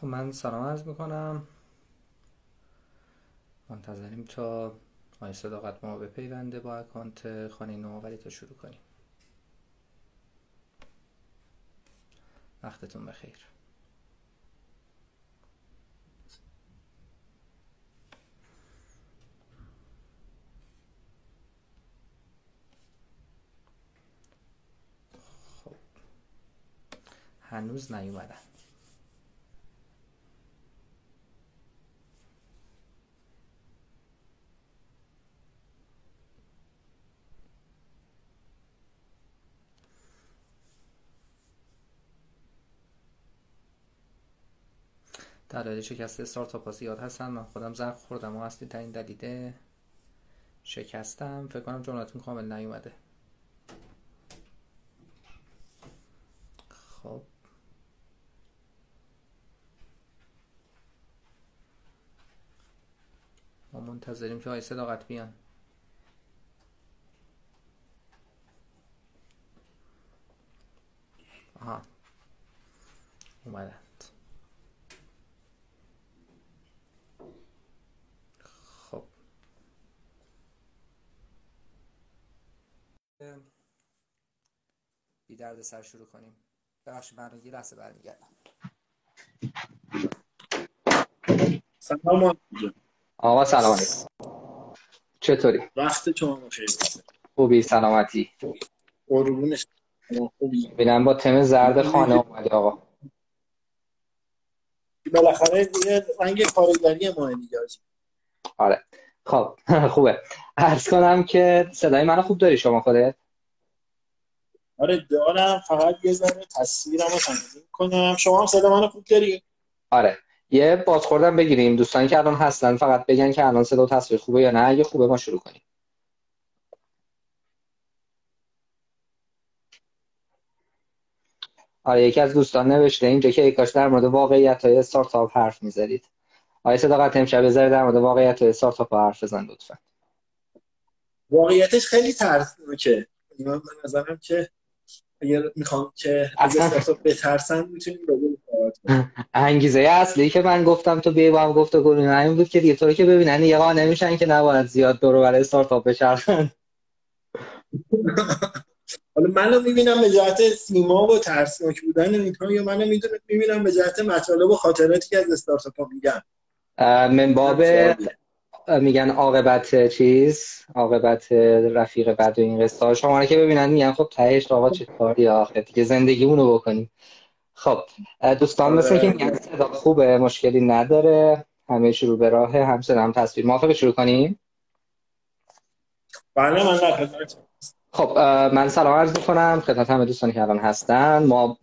خب من سلام عرض می‌کنم. منتظریم تا آقای صداقت ما بپیونده با اکانت خانه نوآوری تا شروع کنیم. وقتتون بخیر. خب. هنوز نیومدن. دلایل شکست استارتاپ ها زیاد هستن من خودم زرق خوردم. و اصلی ترین دلیل شکستم. فکر کنم جملتون کامل نیومده. خب. ما منتظریم که آی صداقت بیان. آها. اومدن. بی درد سر شروع کنیم. ببخشید من یه لحظه برمیگردم. سلام آقا. سلام علیکم. چطوری؟ وقت شما بخیر. خوبی سلامتی. قربونش خوبی. بینم با تم زرد خانه اومدی آقا. بالاخره یه رنگ کارگری ما دیگه آره. خب خوبه. عرض کنم که صدای منو خوب داری شما خودت؟ آره دارم فقط یه ذره تصویرم رو تنظیم کنم. شما هم صدا منو خوب داری؟ آره. یه بازخوردم بگیریم. دوستانی که الان هستن فقط بگن که الان صدا و تصویر خوبه یا نه. اگه خوبه ما شروع کنیم. آره یکی از دوستان نوشته اینجا که کاش در مورد واقعیت های استارتاپ حرف می‌زدید. آیا صداقت امشب بذاری در مورد واقعیت های استارتاپ حرف بزن لطفا. واقعیتش خیلی ترسناکه. من به نظرم که اگر می‌خوام که از استارتاپ بترسن می‌تونیم انگیزه اصلی که من گفتم تو بیای با هم گفت این بود که دیگه طوری که ببینن یه نمیشن که نباید زیاد دور برای استارتاپ بچرخن. حالا منو می‌بینم به جهت سیما و ترسناک بودن اینها یا منو می‌بینم به جهت مطالب و خاطراتی که از استارتاپ ها میگن من باب میگن عاقبت چیز عاقبت رفیق بعد و این قصه شما که ببینن میگن خب تهش آقا چه کاری آخه دیگه زندگیمونو بکنیم. خب دوستان مثل که میگن صدا خوبه مشکلی نداره همه شروع به راه هم صدا هم تصویر. موافق شروع کنیم؟ بله من خب من سلام عرض می‌کنم. خدمت همه دوستانی که الان هستن. ما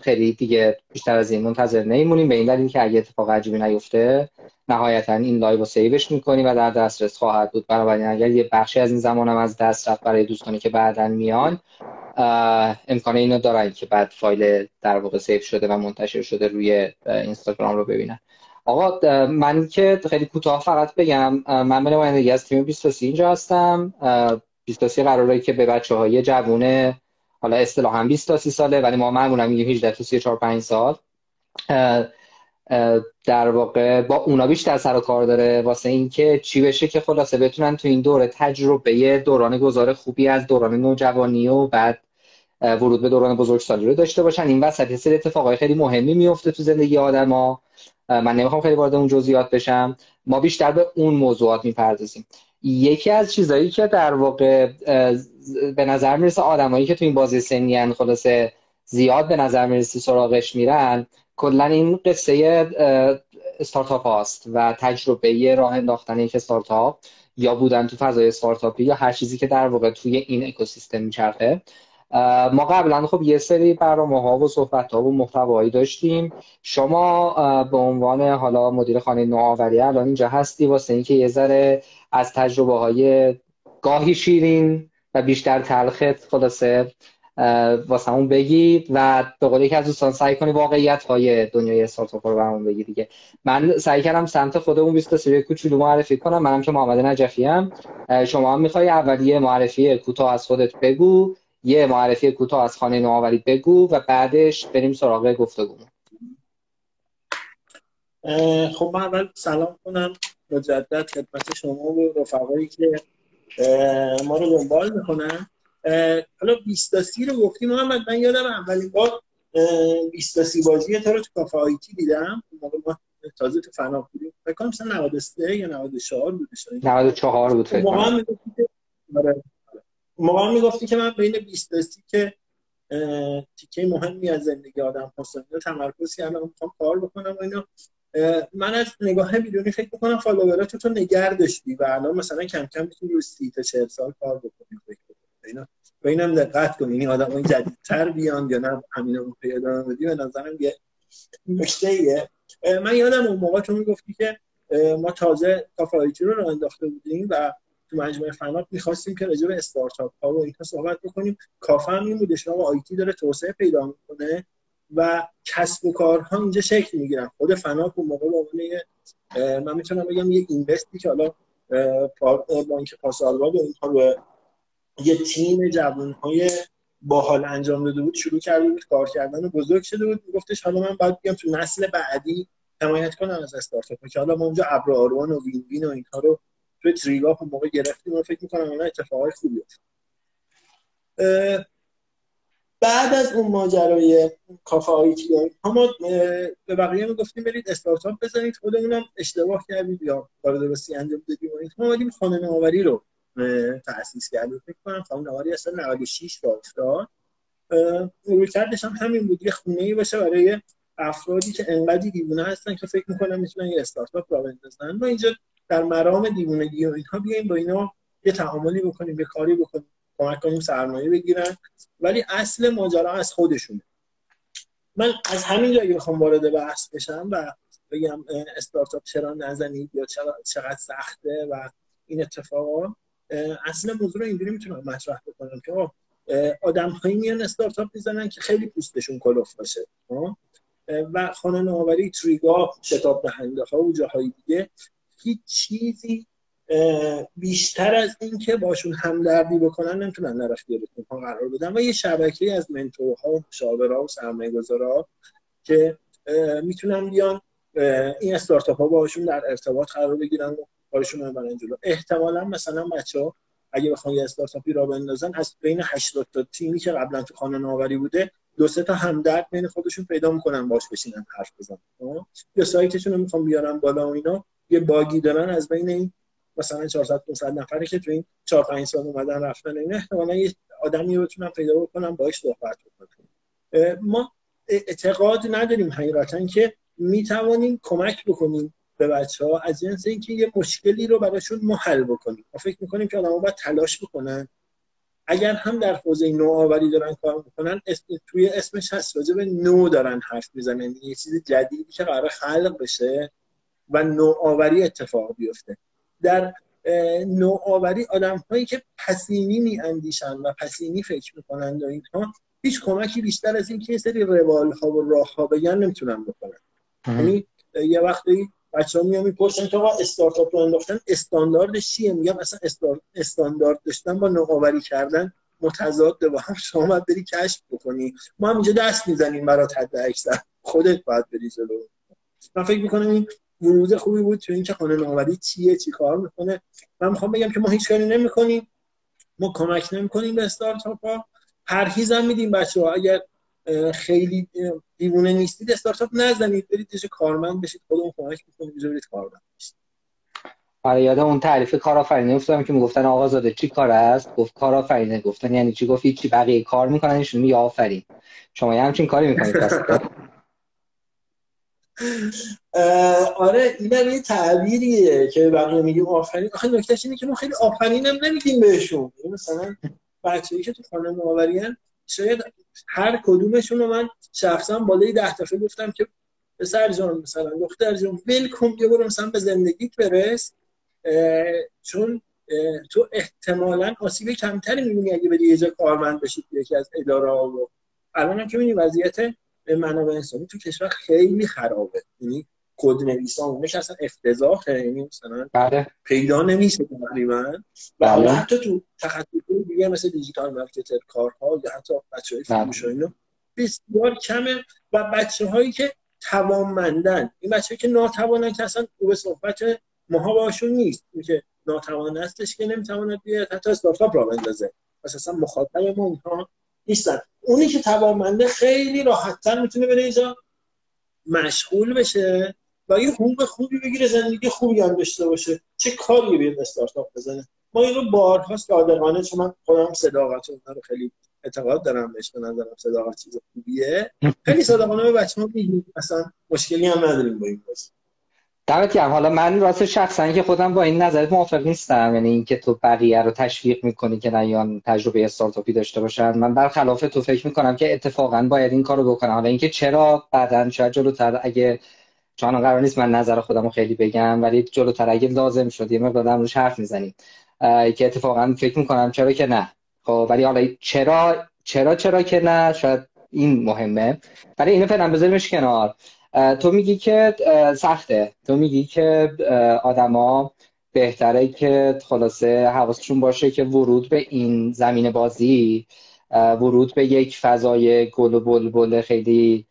خیلی دیگه بیشتر از این منتظر نمی‌مونیم به این دلیل که اگه اتفاق عجیبی نیفته نهایتا این live رو save ش می‌کنیم و در دسترس خواهد بود. بنابراین اگر یه بخشی از این زمان هم از دست رفت برای دوستانی که بعدا میان امکان اینو دارن که بعد فایل در واقع save شده و منتشر شده روی اینستاگرام رو ببینن. آقا من که خیلی کوتاه فقط بگم من به نمایندگی از تیم 23 اینجا هستم. 23 قراره که به بچه های جوونه حالا اصطلاحا 20 تا 30 ساله ولی ما معمولا میگیم 18 تا 34 5 سال. در واقع با اونا بیشتر سر و کار داره. واسه اینکه چی بشه که خلاصه بتونن تو این دوره تجربه دوران گذار خوبی از دوران نوجوانی و بعد ورود به دوران بزرگسالی رو داشته باشن. این وسط یه سری اتفاقای خیلی مهمی میفته تو زندگی آدما من نمی‌خوام خیلی وارد اون جزئیات بشم. ما بیشتر به اون موضوعات می‌پردازیم. یکی از چیزایی که در واقع به نظر می‌رسه آدمایی که تو این بازی سنی خلاصه زیاد به نظر می‌رسه سراغش میرن کلا این قصه استارتاپ هاست و تجربه راه انداختن یک استارتاپ یا بودن تو فضای استارتاپی یا هر چیزی که در واقع توی این اکوسیستم میچرخه. ما قبلا خب یه سری برنامه ها و صحبت ها و محتوایی داشتیم. شما به عنوان حالا مدیر خانه نوآوری الان اینجا هستی واسه اینکه یه ذره از تجربه های گاهی شیرین و بیشتر تلخت خلاصه واسه همون بگید و به قول یکی از دوستان سعی کنی واقعیت های دنیای استارتاپ رو همون بگید دیگه. من سعی کردم سمت خودمون 23 کوچولو معرفی کنم. منم که محمد نجفی ام. شما هم می‌خوای اولیه معرفی کوتاه از خودت بگو. یه معرفی کوتاه از خانه نوآوری بگو و بعدش بریم سراغ گفتگو خب من اول سلام کنم مجدد خدمت شما و رفقایی که ما رو دنبال می‌کنن. حالا بیستاسی رو گفتی محمد من یادم اولین بار بیستاسی بازی تو رو تو کافه آیتی دیدم. موقع ما تازه تو فنا بودیم. فکر کنم مثلا 93 یا 94 بوده 94 بود فکر کنم. موقع می‌گفتی که من بین بیستاسی که تیکه مهمی از زندگی آدم هستم تمرکز کردم می‌خوام کار بکنم و اینا. من از نگاه بیرونی فکر می‌کنم فالوورات تو نگر داشتی و الان مثلا کم کم می‌تونی رو سی تا چهل سال کار بکنی. فکر به اینم دقت کن. یعنی آدم های جدیدتر بیان یا نه همین رو پیدا بودی به نظرم یه نکته ایه من یادم اون موقع تو می‌گفتی که ما تازه کافایتی رو راه انداخته بودیم و تو مجموعه فنات می‌خواستیم که راجع به استارتاپ ها و اینها صحبت بکنیم. کافه هم این بودش که آیتی داره توسعه پیدا می‌کنه و کسب و کارها اینجا شکل می‌گیرن. خود فناک اون موقع به من می‌تونم بگم یه اینوستی که حالا بانک پاسارگاد و اینها رو یه تیم جوان های باحال انجام داده بود شروع کرده بود کار کردن و بزرگ شده بود. گفتش حالا من باید بیام تو نسل بعدی حمایت کنم از استارتاپ که حالا ما اونجا ابر آروان و وین وین و اینها رو توی تریگاه موقع گرفتیم. و فکر می‌کنم اونا اتفاقای خوبی بعد از اون ماجرای کافه آیتی ما به بقیه می‌گفتیم برید استارتاپ بزنید خودمونم اشتباه کردید یا کار درستی انجام دادیم ما اومدیم خانه نوآوری رو تأسیس کردیم. فکر کنم خانه نوآوری اصلا 96 با افتاد روی کردش هم همین بود یه خونه ای باشه برای افرادی که انقدی دیوونه هستن که فکر می‌کنن می‌تونن یه استارتاپ را بندازن. ما اینجا در مرام دیوونگی و اینها بیایم با اینا یه تعاملی بکنیم یه کاری بکنیم کمک کنیم سرمایه بگیرن. ولی اصل ماجرا از خودشونه. من از همین جایی بخوام وارد بحث بشم و بگم استارتاپ چرا نزنید یا چقدر سخته و این اتفاقا. اصل موضوع رو اینجوری می‌تونم مطرح بکنم که آدم هایی میان استارتاپ می‌زنن که خیلی پوستشون کلوف باشه. و خانه نوآوری تریگا شتاب دهنده ها و جاهای دیگه هیچ چیزی بیشتر از اینکه باشون همدردی بکنن نمی‌تونن اختیار ها قرار بدن. و یه شبکه از منتورها و مشاورها و سرمایه گذارا که می‌تونن بیان این استارتاپ ها باشون در ارتباط قرار بگیرن و کارشون رو ببرن جلو. احتمالا مثلا بچه ها اگه بخوان یه استارتاپی را بندازن از بین 80 تا تیمی که قبلا تو خانه نوآوری بوده دو سه تا همدرد بین خودشون پیدا می‌کنن باش بشینن حرف بزنن؟ یا سایتشون رو می‌خوام بیارن بالا و اینا. یه باگی دارن از بین این مثلا 400 500 نفری که تو این 4 5 سال اومدن رفتن این احتمالاً یه آدمی بتونم پیدا بکنم باهاش صحبت بکنم ما اعتقاد نداریم حقیقتا که می توانیم کمک بکنیم به بچه ها از جنس اینکه یه مشکلی رو براشون محل بکنیم. ما فکر می‌کنیم که آدم باید تلاش بکنن. اگر هم در حوزه نوآوری دارن کار می‌کنن توی اسمش هست راجع به نو دارن حرف می‌زنن. یه چیز جدیدی که قرار خلق بشه. و نوآوری اتفاق بیفته. در نوآوری آدم هایی که پسینی می اندیشن و پسینی فکر می‌کنن و اینها هیچ کمکی بیشتر از این که سری روال ها و راه ها بگن نمی‌تونن بکنن. یعنی یه وقتی بچه ها میان می‌پرسن که آقا استارتاپ رو انداختن استانداردش چیه؟ میگم اصلا استاندارد داشتن با نوآوری کردن متضاد با هم. شما باید بری کشف بکنی. ما هم اینجا دست می‌زنیم برات حد اکثر خودت باید بری جلو. من فکر می‌کنم این ورود خوبی بود تو اینکه خانه نوآوری چیه چی کار می‌کنه. من می‌خوام بگم که ما هیچ کاری نمی‌کنیم. ما کمک نمی‌کنیم به استارتاپ ها پرهیز هم میدیم بچه ها اگر خیلی دیوونه نیستید استارتاپ نزنید. برید چه کارمند بشید. خودمون کمک می‌کنیم. برید کارمند بشید. آره یاد اون تعریف کارآفرینی افتادم که می‌گفتن آقا زاده چی کار است؟ گفت کارآفرینه گفتن یعنی چی؟ گفت چی بقیه کار می‌کنن ایشون می آفرین. شما یه همچین کاری می‌کنید. آره این یه تعبیریه که بقیه میگیم آفرین. آخه نکتهش اینه که ما خیلی آفرین هم نمیگیم بهشون. یعنی مثلا بچه‌ای که تو خانه نوآوریان شاید هر کدومشون رو من شخصا بالای ده دفعه گفتم که پسر جان مثلا دختر جان ول یه برو مثلا به زندگیت برس. چون تو احتمالا آسیب کمتری می‌بینی اگه بدی یه جا کارمند بشید یکی از اداره ها و الان هم که وضعیت منابع انسانی تو کشور خیلی خرابه یعنی کد نویسامونش اصلا افتضاحه یعنی مثلا بله. پیدا نمیشه تقریبا و بله. حتی تو تخصص دیگه مثل دیجیتال مارکتر کارها یا حتی بچهای بله. فروش اینا بسیار کمه و بچه هایی که توانمندن این بچه که ناتوانن که اصلا به صحبت ماها باشون نیست اینکه ناتوان هستش که نمی‌تواند بیاد حتی استارتاپ را بندازه پس اصلا مخاطب ما اونها نیستن. اونی که توانمنده خیلی راحتتر می‌تونه بره اینجا مشغول بشه و یه حقوق خوبی بگیره زندگی خوبی هم داشته باشه. چه کاری بیاد استارتاپ بزنه؟ ما اینو بارها صادقانه چون من خودم صداقت رو خیلی اعتقاد دارم بهش به نظرم صداقت چیز خوبیه. خیلی صادقانه به بچه‌ها میگیم اصلا مشکلی هم نداریم با این بازی. دمت گرم. حالا من راست شخصا که خودم با این نظرت موافق نیستم. یعنی اینکه تو بقیه رو تشویق می‌کنی که نیان تجربه استارتاپی داشته باشن من برخلاف تو فکر می‌کنم که اتفاقا باید این کارو بکنم. حالا اینکه چرا بعدا شاید جلوتر اگه چون قرار نیست من نظر خودم رو خیلی بگم ولی جلوتر اگه لازم شد یه مقدار روش حرف می‌زنیم. که اتفاقا فکر می‌کنم چرا که نه. خب ولی حالا چرا چرا چرا که نه شاید این مهمه. ولی اینو فعلا بذاریمش کنار. تو میگی که سخته. تو میگی که آدما بهتره که خلاصه حواسشون باشه که ورود به این زمین بازی ورود به یک فضای گل و بلبل خیلی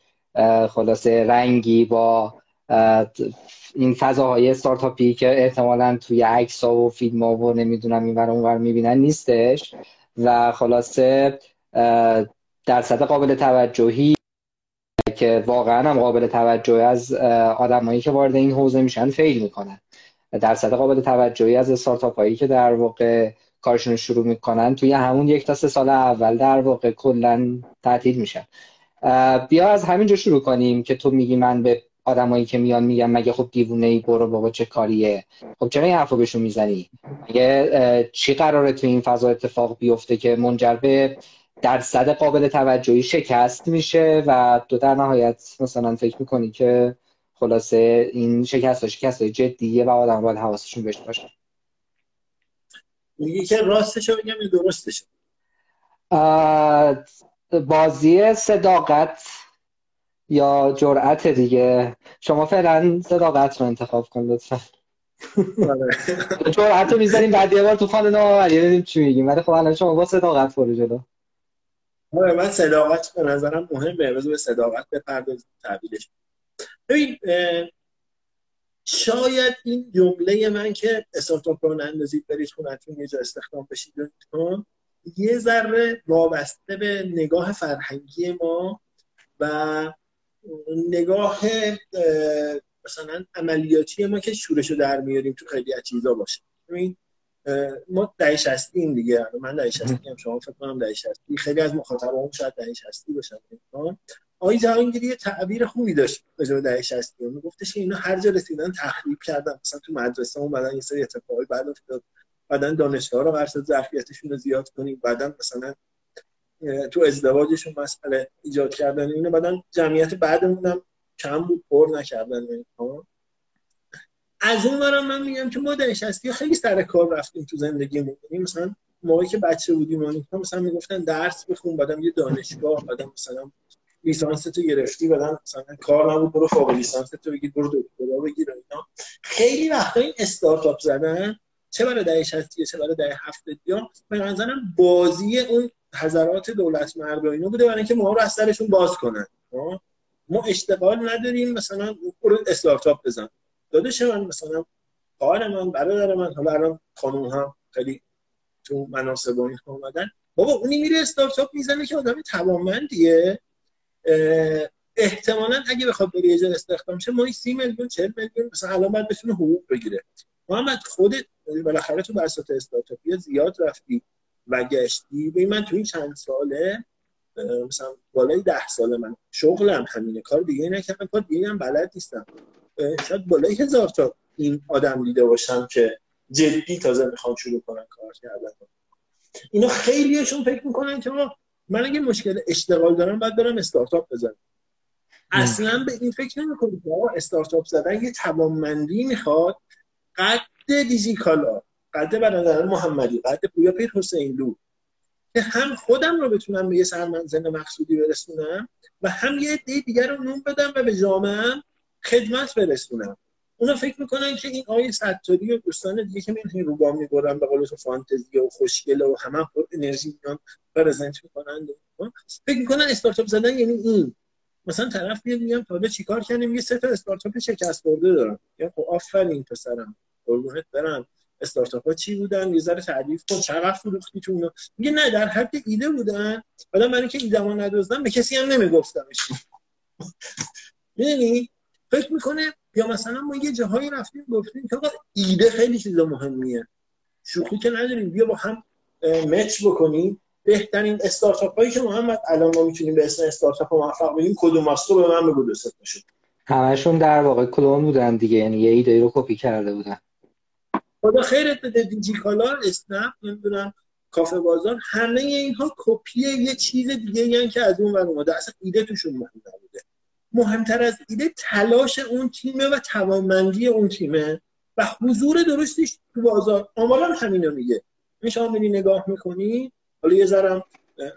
خلاصه رنگی با این فضاهای استارتاپی که احتمالا توی عکس و فیلم ها و نمی‌دونم این ور اونور می‌بینن نیستش. و خلاصه درصد قابل توجهی که واقعا هم قابل توجه از آدمایی که وارد این حوزه میشن فیل می‌کنن. درصد قابل توجهی از استارتاپ هایی که در واقع کارشون شروع می‌کنن توی همون یک تا سه سال اول در واقع کلا تعطیل میشن. بیا از همینجا شروع کنیم که تو میگی من به آدمایی که میان میگن مگه خب دیوونه ای برو بابا چه کاریه؟ خب چرا این حرفو بهشون می‌زنی؟ مگه چی قراره تو این فضا اتفاق بیفته که منجر به درصد قابل توجهی شکست میشه و تو در نهایت مثلا فکر می‌کنی که خلاصه این شکست ها شکست های جدیه و آدم باید حواسشون بهش باشه. میگی که راستشو بگم یا درستشو بازی صداقت یا جرأت دیگه. شما فعلا صداقت رو انتخاب کن لطفا. آره. جرأت رو می‌ذاریم بعد یه بار تو خانه نوآوری ببینیم چی میگیم. ولی خب الان شما با صداقت برو جلو. من صداقت به نظرم مهمه. بذار به صداقت بپردازیم تعبیرش ببین شاید این جمله من که استارتاپ رو نندازید برید خونتون یه جا استخدام بشید یه ذره وابسته به نگاه فرهنگی ما و نگاه مثلا عملیاتی ما که شورشو در میاریم تو خیلی از چیزا باشه. ببین ما دهش هستیم دیگه. من دهش هستیم شما فکر کنم دهش هستی خیلی از مخاطبان شاید دهش هستی باشن. آقای جهانگیری یه تعبیر خوبی داشت به جای دهش هستی اون گفتش اینا هر جا رسیدن تخریب کردن. مثلا تو مدرسه اومدن یه سری اتفاقی بعد افتاد. بعدن دانشگاه رو قرص ظرفیتشون رو زیاد کنیم. بعدن مثلا تو ازدواجشون مسئله ایجاد کردن. اینو بعدن جمعیت بعدمون هم کم بود پر نکردن. از اون برم من میگم که ما نشستی خیلی سر کار رفتیم تو زندگیمون. یعنی مثلا موقعی که بچه بودیم و مثلا می‌گفتن درس بخون بعدم یه دانشگاه بعدم مثلا لیسانس تو گرفتی بعدم مثلا کار نبود برو فوق لیسانس تو بگیر برو دکترا بگیر اینا. خیلی وقتا این استارتاپ زدن چه برای دهه 60 چه برای دهه 70 یا به نظرم بازی اون حضرات دولت مرد و اینا بوده برای اینکه ما رو از سرشون باز کنن. ما اشتغال نداریم مثلا برو استارتاپ بزن. دادش من مثلا خواهر من برادر من حالا الان خانم هم خیلی تو مناسب و اومدن. بابا اونی میره استارتاپ می‌زنه که آدم توانمندیه. احتمالا اگه بخواد بری یه استخدام شه ماهی 30 میلیون 40 میلیون مثلا الان باید بتونه حقوق بگیره. محمد خودت بالاخره تو بساط استارتاپی زیاد رفتی و گشتی. ببین من تو این چند ساله مثلا بالای ده ساله من شغلم همینه. کار دیگه نکردم. کار دیگه هم بلد نیستم. شاید بالای هزار تا این آدم دیده باشم که جدی تازه می‌خوان شروع کنن کار کردن. اینا خیلیشون فکر می‌کنن که من اگه مشکل اشتغال دارم باید برم استارتاپ بزنم. اصلا به این فکر نمی‌کنی که استارتاپ زدن یه توانمندی می‌خواد. قد دیزیکالا قد برادر محمدی قد پویا پیر حسین که هم خودم رو بتونم به یه سرمنزل مقصودی برسونم و هم یه عده دیگر رو نون بدم و به جامعه خدمت برسونم. اونا فکر می‌کنن که این آیه ستاری و دوستان دیگه که من روبا می‌برن به قول فانتزی و خوشگله و همه پر انرژی میان پرزنت می‌کنن. فکر می‌کنن استارتاپ زدن یعنی این. مثلا طرف میاد میگم تا چیکار کردیم؟ یه سه تا استارتاپ شکست خورده دارم یا خب آفرین پسرم. قربونت برم. استارتاپ ها چی بودن؟ یه ذره تعریف کن. چقدر فروختی تو میگه نه در حد ایده بودن. بعدا من که ایده ما ندوزدم به کسی هم نمیگفتمش. می‌دونی؟ فکر می‌کنه یا مثلا ما یه جاهایی رفتیم گفتیم که ایده خیلی چیز مهمیه. شوخی که نداریم. بیا با هم مچ بکنیم. بهترین استارتاپ هایی که محمد الان ما می‌تونیم به اسم استارتاپ موفق بگیم کدوم واسطه به من بگو دوست همشون در واقع کلون بودن دیگه. یعنی یه ایده رو کپی کرده بودن. خدا خیرت بده. دیجیکالا اسنپ نمی‌دونم کافه بازار همه اینها کپی یه چیز دیگه یعنی که از اون ور اومده. اصلا ایده توشون مهم نبوده. مهمتر از ایده تلاش اون تیمه و توانمندی اون تیمه و حضور درستش تو بازار. آمالا همینو میگه. این شما میری نگاه می‌کنی؟ حالا یه ذرم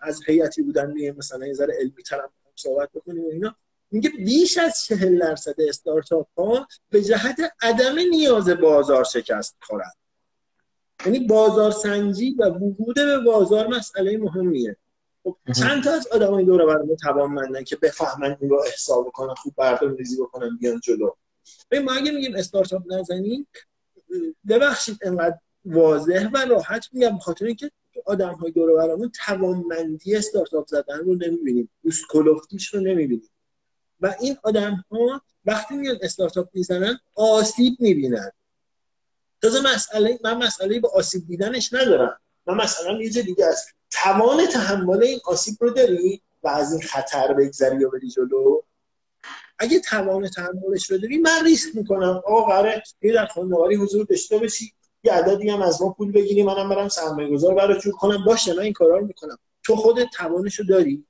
از هیئتی بودن میگه مثلا یه ذره علمی ترم صحبت بکنیم و اینا. میگه بیش از چهل درصد استارتاپ ها به جهت عدم نیاز بازار شکست خورند یعنی بازار سنجی و ورود به بازار مسئله مهمیه. خب چند تا از آدمای دور برمون توانمندن که بفهمن این رو احساب کنن خوب برنامه ریزی بکنن بیان جلو. ما اگه میگیم استارتاپ نزنیم ببخشید انقدر واضح و راحت میگم بخاطر اینکه آدم های دور برمون توانمندی استارتاپ زدن رو نمی‌بینیم. دوست کلوفتیش رو نمی‌بینیم. و این آدم ها وقتی میان استارتاپ می‌زنن آسیب می‌بینن. تازه مسئله من مسئله با آسیب دیدنش ندارم. من مثلا یه دیگه است. توان تحمل این آسیب رو داری و از این خطر بگذری و بری جلو؟ اگه توان تحملش رو داری من ریسک می‌کنم. آقا قراره یه در خانواری حضور داشته باشی. یه عددی هم از ما پول بگیری منم برم سرمایه گذار برای جور کنم. باشه من این کارا رو می‌کنم. تو خودت توانش رو داری.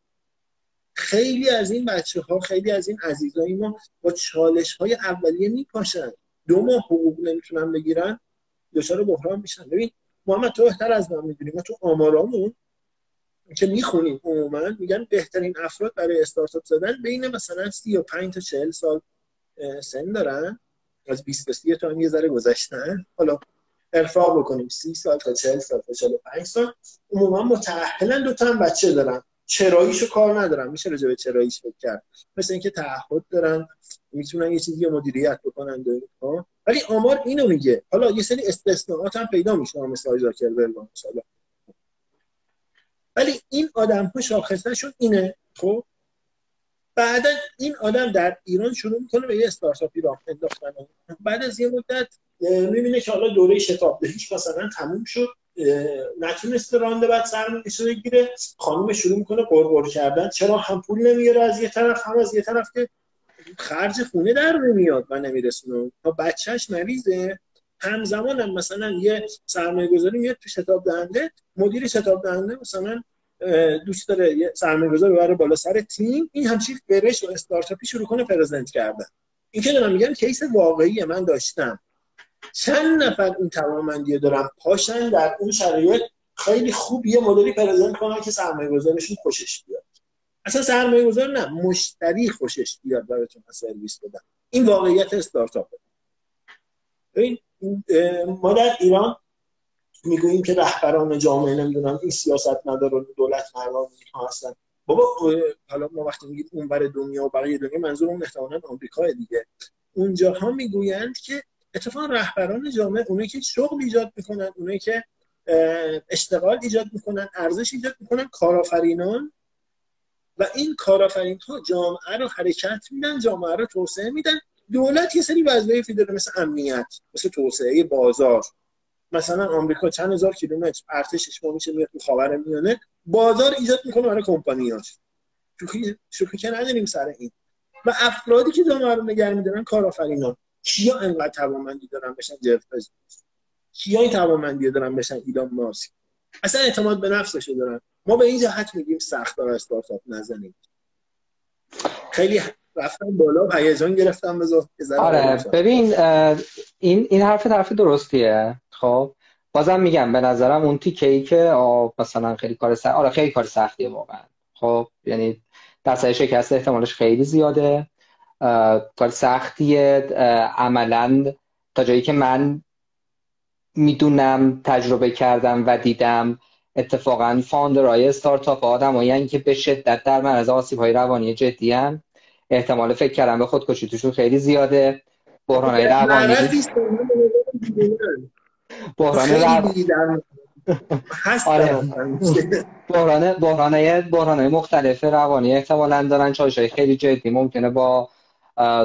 خیلی از این بچه ها خیلی از این عزیزای ما با چالش های اولیه میپاشن. دو ماه حقوق نمی‌تونن بگیرن دچار بحران میشن. ببین محمد تو بهتر از من می‌دونیم ما تو آمارامون که می‌خونیم. عموما میگن بهترین افراد برای استارتاپ زدن بین مثلا 35 تا 40 سال سن دارن. از 20 تا 30 تا هم یه ذره گذشتن. حالا ارفاق بکنیم. 30 سال تا 40 سال تا 45 سال. عموما متأهلن دو تا هم بچه دارن. چراییشو کار ندارن. میشه راجع به چراییش فکر کرد. مثل اینکه تعهد دارن. می‌تونن یه چیزی مدیریت بکنن ها ولی آمار اینو میگه. حالا یه سری استثناءات هم پیدا میشه. مثل آقای زاکربرگ مثلا. ولی این آدم ها شاخصهشون اینه خب؟ بعدا این آدم در ایران شروع می‌کنه به یه استارتاپی راه انداختن. بعد از یه مدت می‌بینه که حالا دوره شتاب هیچ مثلا تموم شد. نتونسته رانده بعد سرمایه‌اش رو بگیره. خانم شروع می‌کنه قرقر کردن. چرا هم پول نمیاره از یه طرف هم از یه طرف که خرج خونه در نمیاد و نمیرسونه. تا بچهش مریضه. همزمان هم مثلا یه سرمایه گذاری میاد تو شتاب دهنده مدیر شتاب دهنده مثلا دوست داره یه سرمایه گذار ببره بالا سر تیم. این همچین برش و استارتاپی شروع کنه پرزنت کردن. این که دارم میگم کیس واقعی من داشتم. چند نفر این توانمندی دارن پاشن در اون شرایط؟ خیلی خوب یه مدلی پرزنت کنن که سرمایه گذارشون خوشش بیاد. اصلا سرمایه گذار نه مشتری خوشش بیاد براتون سرویس بدن. این واقعیت استارتاپه. این ما در ایران می‌گوییم که رهبران جامعه نمی‌دونم این سیاست نداره دولت مردم اینها هستن. بابا حالا ما وقتی میگیم اونور دنیا و بقیه دنیا منظورمون احتمالاً آمریکا دیگه. اونجاها می‌گویند که اتفاقا رهبران جامعه اونایی که شغل ایجاد می‌کنن اونایی که اشتغال ایجاد می‌کنن ارزش ایجاد می‌کنن کارآفرینان. و این کارآفرین ها جامعه رو حرکت میدن جامعه رو توسعه میدن. دولت یه سری وظایفی داره مثل امنیت مثل توسعه بازار. مثلا آمریکا چند هزار کیلومتر ارتشش ما میشه میاد تو خاورمیانه بازار ایجاد می‌کنه برای کمپانیاش شوخی شوخی که نداریم سر این. و افرادی که جامعه رو نگه میدارن کارآفرینان. کیا انقدر توانمندی دارن بشن جف بزوس کیا این توانمندی دارن بشن ایلان ماسک؟ اصلا اعتماد به نفسش دارن. ما به این جهت میگیم سخت دار استارتاپ نزنیم. خیلی رفتم بالا هیجان گرفتم بذار آره ببین این این حرف حرف درستیه. خب بازم میگم به نظرم اون تیکه ای که مثلا خیلی کار سخت آره خیلی کار سختیه واقعا. خب یعنی درصد شکست احتمالش خیلی زیاده. کار سختیه. عملا تا جایی که من می‌دونم تجربه کردم و دیدم اتفاقا فاندرهای استارتاپ آدم که به شدت در معرض آسیب های روانی جدی هم احتمال فکر کردن به خودکشی توشون خیلی زیاده. بحران روانی. بحران آره. بحران بحران بحران مختلف روانی احتمالا دارن چالش خیلی جدی. ممکنه با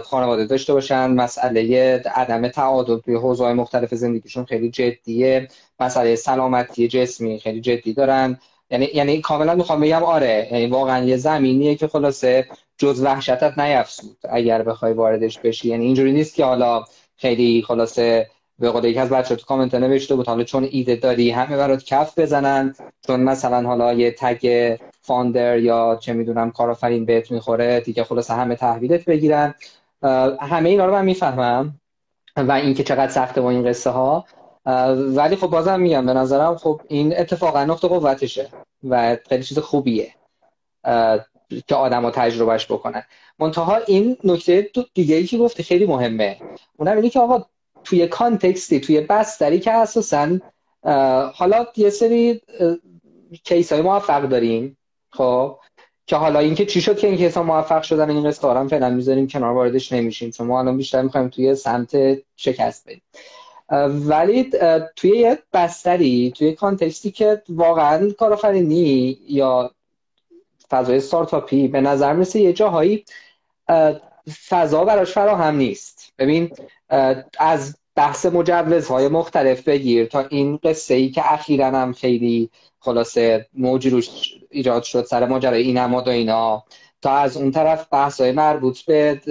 خانواده داشته باشن. مسئله عدم تعادل توی حوزه مختلف زندگیشون خیلی جدیه. مسئله سلامتی جسمی خیلی جدی دارن. یعنی یعنی کاملا می‌خوام بگم آره. یعنی واقعا یه زمینیه که خلاصه جز وحشتت نیفسود اگر بخوای واردش بشی. یعنی اینجوری نیست که حالا خیلی خلاصه به قول یکی از بچه تو کامنت نوشته بود حالا چون ایده داری همه برات کف بزنن چون مثلا حالا یه تگ فاندر یا چه می‌دونم کارآفرین بهت می‌خوره دیگه خلاص همه تحویلت بگیرن. همه اینا رو من می‌فهمم و اینکه چقدر سخته با این قصه ها. ولی خب بازم میگم به نظرم خب این اتفاقا نقطه قوتشه و خیلی چیز خوبیه. که آدم تجربهش بکنن منتها این نکته دیگه ای که گفته خیلی مهمه. اونم اینه که آقا توی context ی توی بستری که اساسا حالا یه سری case های موفق داریم خب؟ که حالا اینکه چی شد که این case ها موفق شدن این قصه هم فعلا می‌ذاریم کنار واردش نمیشیم. چون ما الان بیشتر می‌خوایم توی سمت شکست بریم. ولی توی یه بستری توی کانتکستی که واقعا کارآفرینی یا فضای ستارتاپی به نظر مثل یه جاهایی فضا براش فراهم نیست. ببین از بحث مجوزهای مختلف بگیر تا این قصه ای که اخیرا هم خیلی خلاصه موجی روش ایجاد شد سر ماجرای این و اینا. تا از اون طرف بحث های مربوط به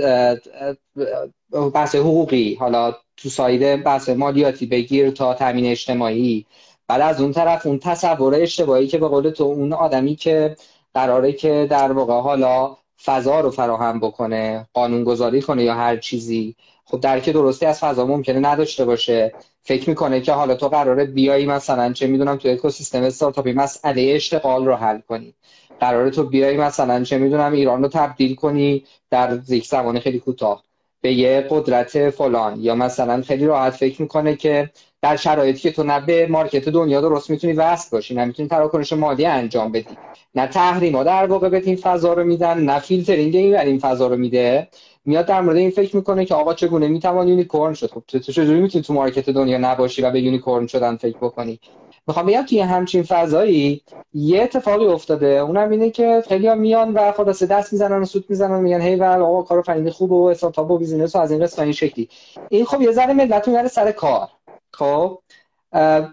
بحث حقوقی حالا تو سایده بحث مالیاتی بگیر تا تامین اجتماعی. بعد از اون طرف اون تصور اشتباهی که به قول تو اون آدمی که قراره که در واقع حالا فضا رو فراهم بکنه قانون گذاری کنه یا هر چیزی. خب درک درستی از فضا ممکنه نداشته باشه. فکر می‌کنه که حالا تو قراره بیایی مثلا چه می‌دونم تو اکوسیستم استارتاپی مسئله اشتغال رو حل کنی. قراره تو بیایی مثلا چه می‌دونم ایران رو تبدیل کنی در یک زمان خیلی کوتاه. به یه قدرت فلان. یا مثلا خیلی راحت فکر می‌کنه که در شرایطی که تو نه به market دنیا درست می‌تونی وصل باشی نه می‌تونی تراکنش مالی انجام بدی. نه تحریما در واقع به این فضا رو میدن نه فیلترینگ این این فضا رو میده. میاد در مورد این فکر می‌کنه که آقا چگونه می‌توان unicorn شد؟ خب تو چجوری می‌تونی تو market دنیا نباشی و به unicorn شدن فکر بکنی؟ می‌خوام بگم توی همچین فضایی یه اتفاقی افتاده. اونم اینه که خیلی میان و خلاص دست می‌زنن و سود می‌زنن میگن هی ول آقا کارو فنی خوب و استارتاپ و بیزینس و از این قسمت این شکلی. این خب یه ذره ملت سر کار. خب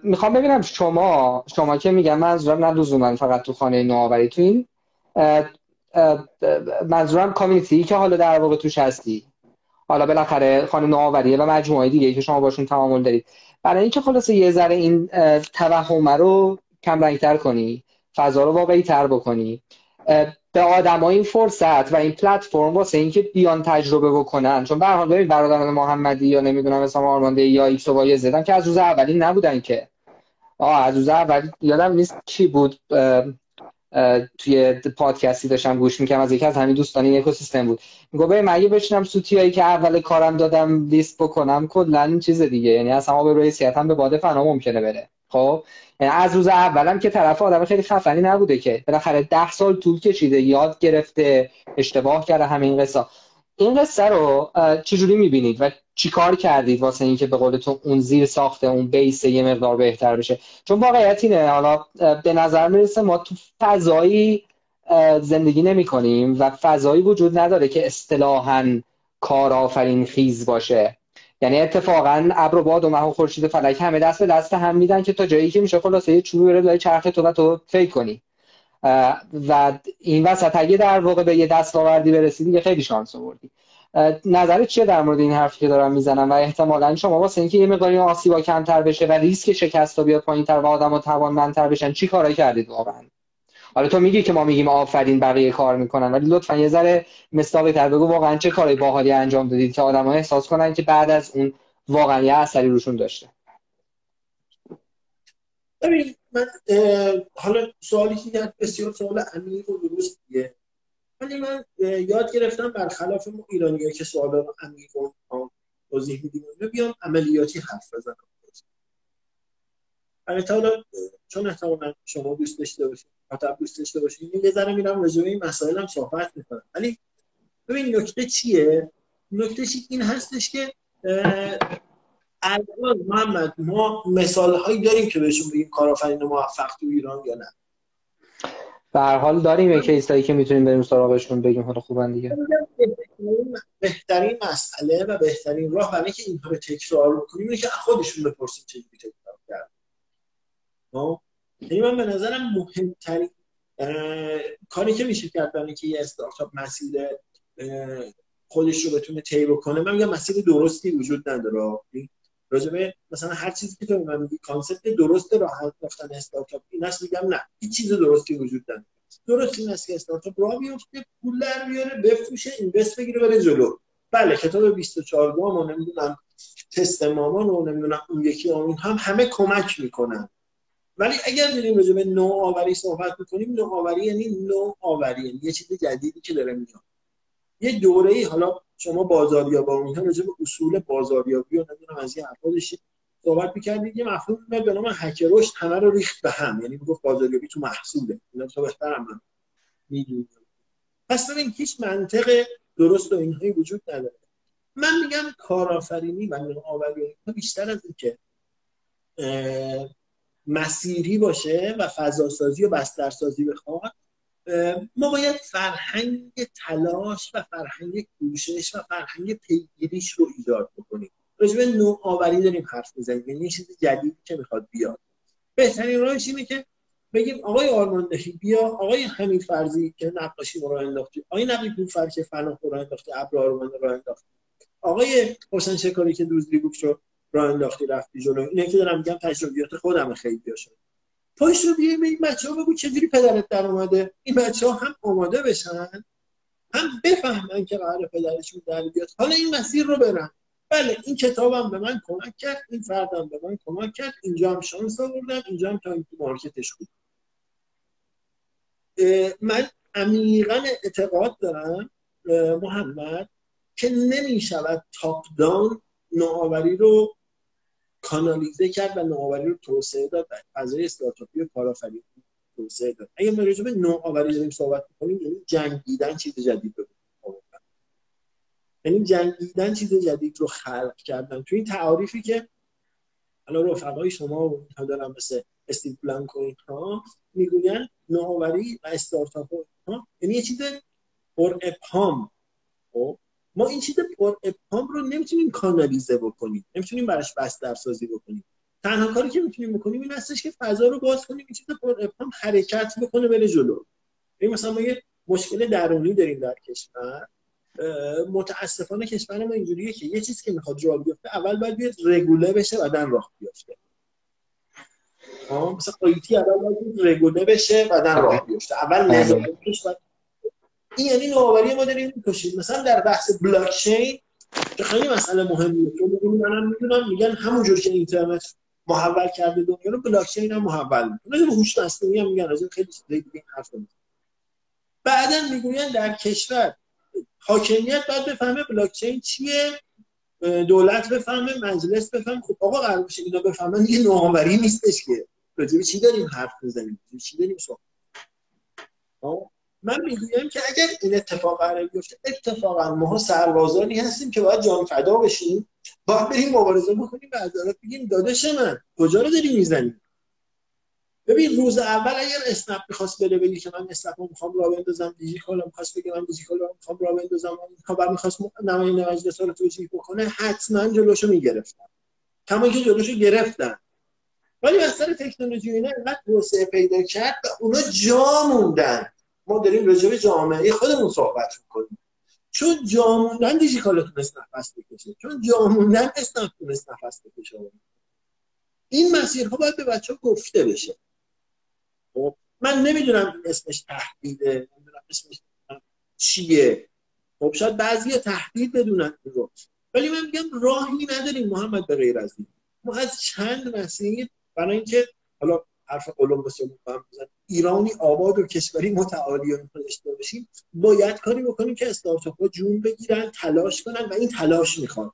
می‌خوام ببینم شما شما که میگم منظورم نه لزوما فقط تو خانه نوآوری تو این منظورم کامیونیتی که حالا در واقع توش هستی. حالا بالاخره خانه نوآوریه و مجموعه دیگه که شما باشون تعامل دارید. برای اینکه خلاصه یه ذره این توهم رو کم رنگتر کنی فضا رو واقعی تر بکنی به آدم این فرصت و این پلتفرم واسه اینکه بیان تجربه بکنن. چون به حال ببین برادران محمدی یا نمی‌دونم حسام آرمندهی یا ایکس و زدن که از روز اولی نبودن که. آه از روز اولی یادم نیست کی بود توی پادکستی داشتم گوش می‌کنم از یکی از همین دوستان این اکوسیستم بود. میگه به من بشینم سوتیایی که اول کارم دادم لیست بکنم کلا چیز دیگه. یعنی اصلا به روی به باده فنا ممکنه بره. خب یعنی از روز اولم که طرف آدم خیلی خفنی نبوده که بالاخره ده سال طول کشیده یاد گرفته اشتباه کرده همین قصه. این قصه رو چجوری می‌بینید و چیکار کردید واسه اینکه به قول تو اون زیر ساخته اون بیس یه مقدار بهتر بشه؟ چون واقعیت اینه حالا به نظر می‌رسه ما تو فضایی زندگی نمی کنیم و فضایی وجود نداره که اصطلاحا کارآفرین خیز باشه. یعنی اتفاقا ابر و باد و مه و خورشید فلک همه دست به دست هم میدن که تا جایی که میشه خلاصه یه چوبی بره لای چرخ تو و تو فکر کنی. و این وسط اگه در واقع به یه دستاوردی برسی دیگه خیلی شانس آوردی. نظرت چیه در مورد این حرفی که دارم می‌زنم؟ و احتمالا شما واسه اینکه یه مقداری آسیبا کمتر بشه و ریسک شکست بیاد پایینتر و آدم‌ها توانمندتر بشن چی کارا کردید واقعا؟ حالا تو میگی که ما میگیم آفرین بقیه کار می‌کنن ولی لطفا یه ذره مستاقی تر بگو. واقعا چه کاری باحالی انجام دادید که آدم‌ها احساس کنن که بعد از اون واقعا یه اثری روشون داشته؟ ببین من حالا سوالی که بسیار سوال عمیق و درست ولی من یاد گرفتم برخلاف ما ایرانی که سوال رو عمیق و توضیح میدیم بیام عملیاتی حرف بزنم. حالا چون احتمالا شما دوست داشته باشید خاطر دوست داشته باشید یه ذره میرم راجع به این مسائل هم صحبت می‌کنم. ولی ببین نکته چیه؟ نکته این هستش که الان محمد ما مثال هایی داریم که بهشون بگیم کارآفرین موفق تو ایران یا نه. به هر حال داریم یه کیس که می‌تونیم بریم سراغشون بگیم حالا خوبن دیگه. بهترین مسئله و بهترین راه برای اینکه اینها رو تکرار بکنیم اینه که خودشون بپرسیم چه خب؟ یعنی من به نظرم مهمترین کاری که میشه کرد برای اینکه یه استارتاپ مسیر خودش رو بتونه طی بکنه من میگم مسیر درستی وجود نداره. راجبه مثلا هر چیزی که تو من میگی concept درست راحت رفتن استارتاپ این است میگم نه هیچ چیز درستی وجود نداره. درست این است که استارتاپ راه بیفته پول در بیاره بفروشه invest بگیره بره جلو. بله کتاب 24 گام نمی‌دونم تست مامان و نمی‌دونم اون یکی آمین هم همه کمک می‌کنن. ولی اگر داریم راجع به نوآوری صحبت می‌کنیم نوآوری یعنی نوآوری یعنی یه چیز جدیدی که داره میاد. یه دوره ای حالا شما بازاریابی با اینها راجع به اصول بازاریابی و نمی‌دونم از این حرفا صحبت می‌کردید یه مفهوم به نام هک رشد همه رو ریخت به هم. یعنی می‌گفت بازاریابی تو محصوله. اینا تو بهتر من می‌دونم. پس ببین هیچ منطق درست و اینهایی وجود نداره. من میگم کارآفرینی و نوآوری بیشتر از اینکه مسیری باشه و فضاسازی و بسترسازی بخواد ما باید فرهنگ تلاش و فرهنگ کوشش و فرهنگ پیگیریش رو ایجاد بکنیم. راجع نوآوری داریم حرف می‌زنیم یعنی چیز جدیدی که می‌خواد بیاد. بهترین راهش اینه که بگیم آقای آرماندهی بیا آقای حمید فرزی که نقاشی رو انداختی آقای نقی پور که فنا رو انداختی ابر آرمان رو انداختی آقای حسین شکاری که دوزلی بوک رو راه انداختی رفتی جلو. اینه که دارم میگم تجربیات خودم خیلی شد پاش رو بیایم این بچه ها بگو چجوری پدرت در اومده. این بچه ها هم آماده بشن هم بفهمن که قرار پدرشون در بیاد. حالا این مسیر رو برن. بله این کتابم به من کمک کرد این فردم به من کمک کرد. اینجا هم شانس آوردم اینجا هم تا تو مارکتش بود. من عمیقا اعتقاد دارم محمد که نمی شود تاپ داون نوآوری رو کانالیزه کرد و نوآوری رو توسعه داد فضای استارتاپی و کارآفرینی توسعه داد. اگه ما راجع به نوآوری داریم صحبت می‌کنیم یعنی جنگیدن چیز جدید رو یعنی جنگیدن چیز جدید رو خلق کردن. تو این تعاریفی که حالا رفقای شما و اینها دارن مثل استیو بلانک و اینها نوآوری و استارتاپ ها یعنی یه چیز پر ابهام خب؟ ما این چیز پر ابهام رو نمی‌تونیم کانالیزه بکنیم نمی‌تونیم براش بستر سازی بکنیم. تنها کاری که می‌تونیم بکنیم این هستش که فضا رو باز کنیم این چیز پر ابهام حرکت بکنه بره جلو. این مثلا ما یه مشکل درونی داریم در کشور. متاسفانه کشور ما اینجوریه که یه چیزی که می‌خواد راه بیفته اول باید بیاد رگوله بشه بعدن راه بیفته. مثلا آیتی اول باید رگوله بشه بعدن راه بیفته. اول نظام این یعنی نوآوری ما داریم می‌کشیم. مثلا در بحث بلاک چین که خیلی مسئله مهمیه. چون منم می‌دونم میگن همونجور که اینترنت محول کرده دنیا رو بلاک چین هم محول می‌کنه. به هوش مصنوعی هم میگن از خیلی چیزای دیگه حرف بعدا می‌گوین در کشور حاکمیت باید بفهمه بلاک چین چیه دولت بفهمه مجلس بفهمه. خب آقا قرار بشه اینا بفهمن یه نوآوری نیستش که. راجع چی داریم حرف می‌زنیم؟ چی داریم صحبت؟ من می‌گویم که اگر این اتفاق قرار بیفته اتفاقا ما سربازانی هستیم که باید جان فدا بشیم. باید بریم مبارزه بکنیم به عدالت بگیم داداش من کجا رو داری می‌زنیم ببین روز اول اگر اسنپ می‌خواست بره بگی که من اسنپ رو می‌خوام راه بندازم دیجیکالا می‌خواست بگه من دیجیکالا رو می‌خوام راه بندازم خبر می‌خواست نماینده مجلس رو توجیه بکنه حتما جلوشو می‌گرفتن. کما که جلوشو گرفتن. ولی اثر تکنولوژی اینا انقدر توسعه پیدا کرد و اونا جا موندن. ما داریم راجع به جامعه خودمون صحبت می‌کنیم. چون جا موندن دیجیکالا تونست نفس بکشه. چون جا موندن اسنپ تونست نفس بکشه. این مسیرها باید به بچه ها گفته بشه. خب من نمی‌دونم اسمش تهدیده نمی‌دونم اسمش چیه. خب شاید بعضی تهدید بدونن رو. ولی من میگم راهی نداریم محمد به غیر از این. ما از چند مسیر برای اینکه حالا حرف اولمبوس ایرانی آباد و کشوری متعالی و داشته باشیم باید کاری بکنیم که استارتاپ ها جون بگیرن تلاش کنن و این تلاش می‌خوان.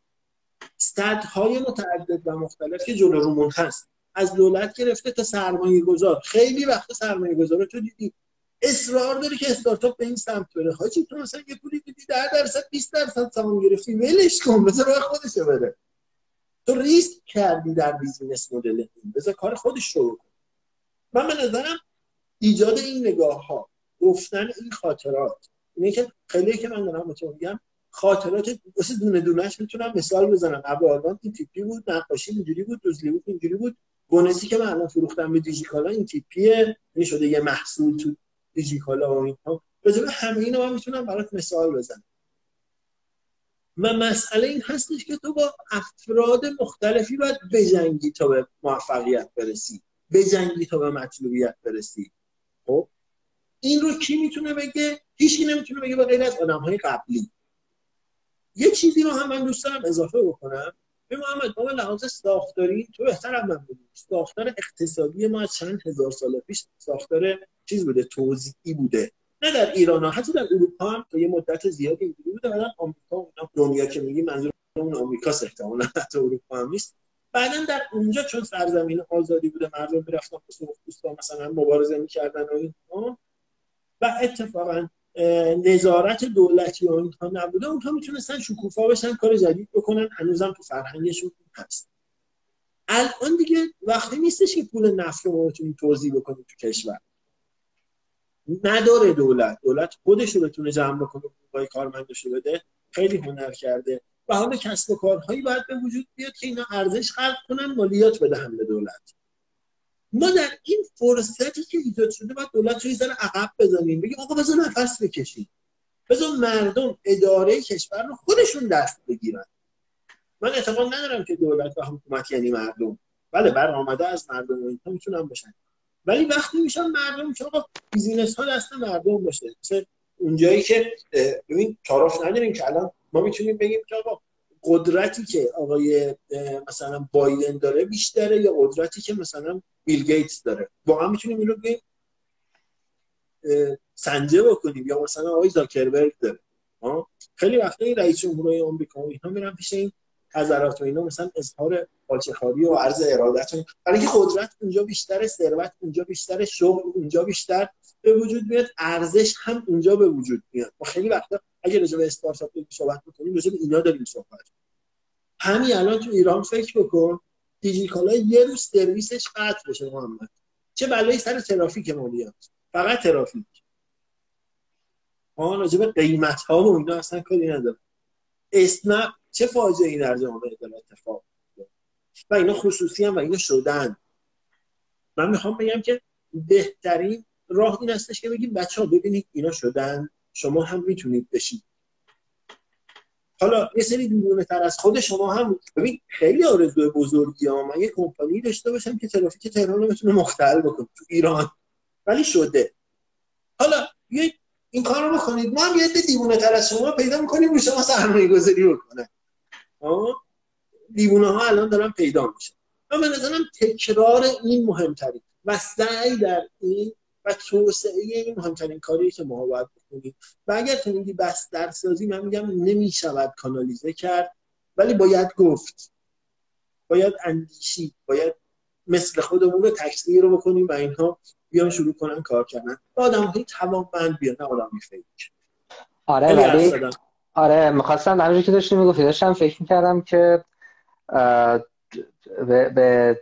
های متعدد و مختلف که جلو رومون هست. از دولت گرفته تا سرمایه گذار خیلی وقت سرمایه گذار تو دیدی. اصرار داره که استارتاپ به این سمت بره. حاجی تو مثلا یه پولی دیدی 10 درصد 20 درصد سهام گرفتی. ولش کن بذار راه خودش بره. تو ریسک کردی در business model این. بذار کار خودش رو کن من به نظرم ایجاد این نگاه ها گفتن این خاطرات اینه که خیلی که من دارم تو میگم خاطرات واسه دونه دونهش می‌تونم مثال بزنم. ابوالان این تیپی بود نقاشی اینجوری بود دوزلی بود اینجوری بود. بونسی که من الان فروختم به دیجیکالا این تیپیه. این شده یه محصول تو دیجیکالا و اینها. به همه اینا من می‌تونم برات مثال بزنم. و مسئله این هستش که تو با افراد مختلفی باید بجنگی تا به موفقیت برسی. بجنگی تا به مطلوبیت برسی. خب؟ این رو کی می‌تونه بگه؟ هیچکی نمی‌تونه بگه به غیر از آدم های قبلی. یه چیزی رو هم من دوست دارم اضافه بکنم. به محمد ما لحاظ ساختاری تو بهتر هم من ساختار اقتصادی ما از چند هزار سال پیش ساختار چیز بوده توضیحی بوده. نه در ایران ها در اروپا هم تا یه مدت زیادی اینجوری بوده. بعدا آمریکا دنیا که میگیم منظور اون آمریکا احتمالاً حتی اروپا هم نیست. بعدا در اونجا چون سرزمین آزادی بوده مردم می‌رفتن با مثلا مبارزه می‌کردن و اینها. و اتفاقا نظارت دولتی و اینها نبوده. اونها می‌تونستن شکوفا بشن کار جدید بکنن. هنوزم تو فرهنگشون هست. الان دیگه وقتی نیستش که پول نفت رو بتونیم توضیح بکنیم تو کشور. نداره دولت. دولت خودش رو بتونه جمع بکنه پای کارمندش رو بده. خیلی هنر کرده. و حالا کسب و کارهایی باید به وجود بیاد که اینا ارزش خلق کنن مالیات بدهن به دولت. ما در این فرصتی که ایجاد شده باید دولت رو ذره عقب بزنیم بگیم آقا بذار نفس بکشیم. بذار مردم اداره کشور رو خودشون دست بگیرن. من اعتقاد ندارم که دولت و حکومت یعنی مردم. بله برآمده از مردم و اینها می‌تونن باشن. ولی وقتی میشن مردم که آقا بیزینس ها دست مردم باشه. مثل اونجایی که ببین تعارف نداریم که الان ما می‌تونیم بگیم که آقا قدرتی که آقای مثلا بایدن داره بیشتره یا قدرتی که مثلا بیل گیتس داره. واقعا می‌تونیم اینو بگیم سنجه بکنیم یا مثلا آقای زاکربرگ داره. خیلی وقتا این رئیس جمهورهای آمریکا و اینا میرن پیش این حضرات و اینا مثلا اظهار پاچخاری و عرض ارادت برای اینکه قدرت اونجا بیشتر ثروت اونجا بیشتر شغل اونجا بیشتر به وجود میاد ارزش هم اونجا به وجود میاد. ما خیلی وقتا اگه راجع به استارتاپ صحبت بکنیم راجع به اینا داریم صحبت. همین الان تو ایران فکر بکن دیجیکالا یه روز سرویسش قطع بشه محمد. چه بلایی سر ترافیک ما بیاد فقط ترافیک. ما راجع به قیمت ها و اینا اصلا کاری نداره اسنپ چه فاجعه ای در جامعه داره اتفاق و اینا خصوصی هم و اینا شدن. من می‌خوام بگم که بهترین راه این هستش که بگیم بچه ها ببینید اینا شدن. شما هم می‌تونید بشید حالا یه سری دیوونه تر از خود شما هم ببین خیلی آرزوی بزرگی ها. من یه کمپانی داشته باشم که ترافیک تهران رو بتونه مختل بکنه تو ایران. ولی شده. حالا این کار رو بکنید. ما هم یه دیوونه تر از شما پیدا می‌کنیم رو شما سرمایه گذاری بکنه. دیوونه ها الان دارن پیدا میشه و به نظرم تکرار این مهمترین و سعی در این و توسعه این مهمترین کاری که ما باید بکنیم. و اگر تو میگی بستر سازی من میگم نمی‌شود کانالیزه کرد ولی باید گفت. باید اندیشید باید مثل خودمون رو تکثیر رو بکنیم و اینها بیان شروع کنن کار کردن. آدم های توانمند بیان نه آدم فکر آره ولی آره می‌خواستم همونجوری که داشتی می‌گفتی داشتم فکر می‌کردم که به, به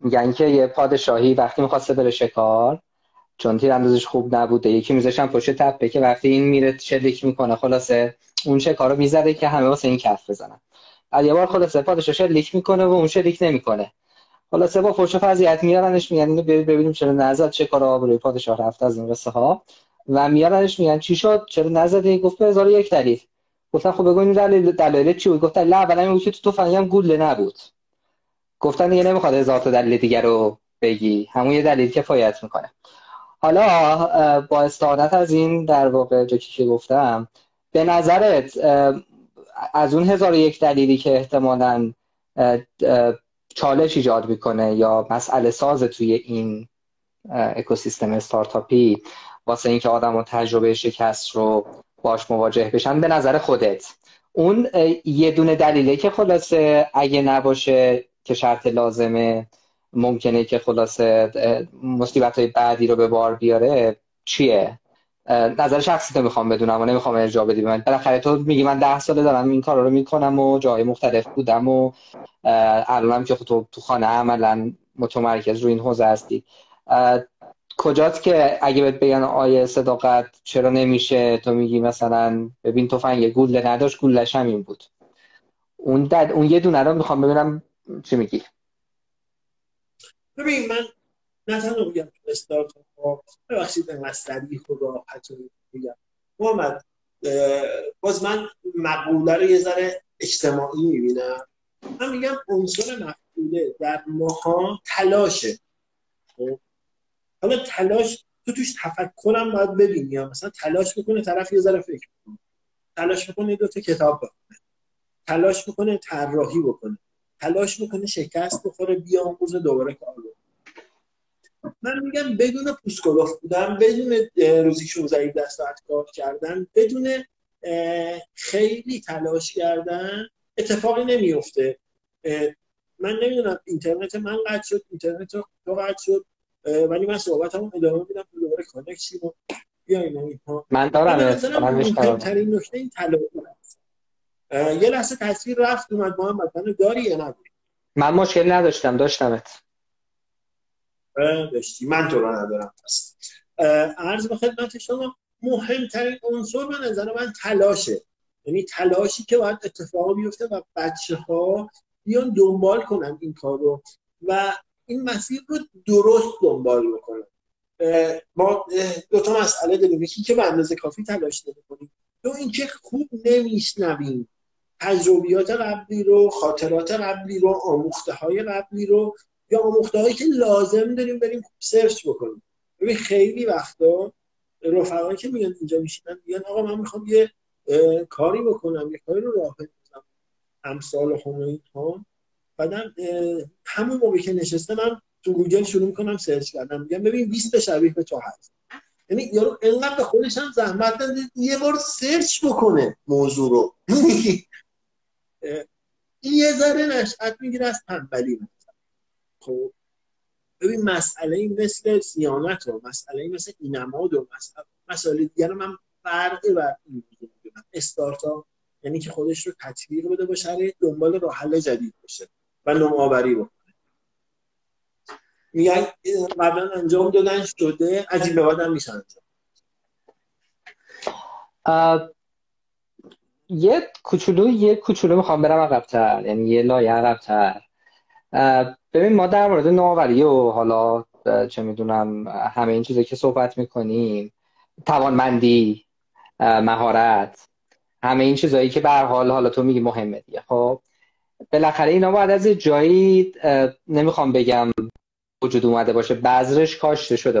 میگن که یه پادشاهی وقتی می‌خواسته بره شکار چون تیراندازش خوب نبوده. یکی میذاشن پشت تپه که وقتی این میره شلیک می‌کنه خلاصه اون کارو می‌زده که همه واسه این کف بزنن. بعد یه بار خلاصه پادشاه شلیک می‌کنه و اون شلیک نمی‌کنه. خلاصه با فوش فضیحت میارنش میگن اینو ببینیم چرا نزد چه کار آبروی پادشاه رفته از این قصه ها. و میارنش میگن چی شد؟ چرا نزدی؟ گفت به هزار یک دلیل. گفتن خب بگو این دلیل دلیل چی بود؟ گفتن لا اولا این که تو تفنگم گوله نبود. گفتن دیگه نمی‌خواد هزار تا دلیل دیگه رو بگی. همون یه دلیل کفایت می‌کنه. حالا با استعانت از این در واقع جو که گفتم به نظرت از اون هزار یک دلیلی که احتمالا چالش ایجاد می‌کنه یا مسئله ساز توی این اکوسیستم استارتاپی واسه اینکه آدم و تجربه شکست رو باش مواجه بشن به نظر خودت. اون یه دونه دلیله که خلاصه اگه نباشه که شرط لازمه ممکنه که خلاصه مصیبت های بعدی رو به بار بیاره؟ چیه؟ نظر شخصی تو می‌خوام بدونم و نمی‌خوام ارجاع بدی من. بالاخره تو میگی من ده ساله دارم این کار رو می‌کنم و جای مختلف بودم و الانم که تو تو خانه عملا متمرکز رو این حوزه هستی. کجاست که اگه بهت بگن آیه صداقت چرا نمیشه؟ تو میگی مثلا ببین تفنگ گوله نداشت گولش هم این بود. اون دد اون یه دونه رو می‌خوام ببینم چی میگی. ببین من نه تنها میگم استارتاپ ها ببخشید انقدر سریع خدا میگم. محمد باز من مقوله رو یه ذره اجتماعی می‌بینم. من میگم عنصر مقبوله در ماها تلاشه. خب؟ حالا تلاش تو توش تفکرم باید ببینی مثلا تلاش می‌کنه طرف یه ذره فکر می‌کنه تلاش می‌کنه دو تا کتاب بخونه. تلاش می‌کنه طراحی بکنه. تلاش می‌کنه شکست بخوره بیاموز دوباره کار من میگم بدون پوست‌کلفت بودن بدون روزی 16 دست ساعت کار کردن بدون خیلی تلاش کردن اتفاقی نمیفته من نمی‌دونم اینترنت من قطع شد اینترنت تو قطع شد ولی من صحبت هم ادامه میدم دوباره connect شیم و بیایم من دارم مهمترین نکته این تلاش یه لحظه تصویر رفت اومد محمد منو داری یا نداری من مشکل نداشتم داشتمت. داشتی. من تو رو ندارم. پس عرض به خدمت شما مهمترین عنصر به نظر من تلاشه. یعنی تلاشی که باید اتفاق بیفته و بچه ها بیان دنبال کنن این کار رو و این مسیر رو درست دنبال بکنن. ما دو تا مسئله داریم. یکی که به اندازه کافی تلاش نمی‌کنیم. دو اینکه خوب نمیشنویم. تجربیات قبلی رو خاطرات قبلی رو آموخته های قبلی رو یا آموخته هایی که لازم داریم بریم search بکنیم. ببین خیلی وقتا رفقایی که میگن اینجا میشینن میگن آقا من می‌خوام یه کاری بکنم یه کاری رو راه بندازم. امثال همین ها. بعدم همون موقعی که نشسته من تو گوگل شروع می‌کنم search کردم. میگم ببین 20 شبیه به تو هست. یعنی یارو انقدر به خودش هم زحمت یه بار سرچ بکنه موضوع رو. یه ذره نشأت می‌گیره از تنبلی. خب ببین مسئله مثل سیانت و مسئله مثل اینماد و مسئله, دیگر من فرقی بر این می‌دونم استارتا یعنی که خودش رو تطبیق بده باشه دنبال راه حل جدید باشه و نوآوری بکنه. میگن قبلا انجام دادن شده از این به بعد میشه انجام. یه کوچولو یه کوچولو می‌خوام برم عقبتر یعنی یه لایه عقبتر. ببین ما در مورد نوآوری و حالا چه می‌دونم همه این چیزایی که صحبت می‌کنیم توانمندی مهارت همه این چیزایی که به حال حالا تو میگی مهمه دیگه. خب بالاخره اینا باید از جایی نمی‌خوام بگم وجود اومده باشه بذرش کاشته شده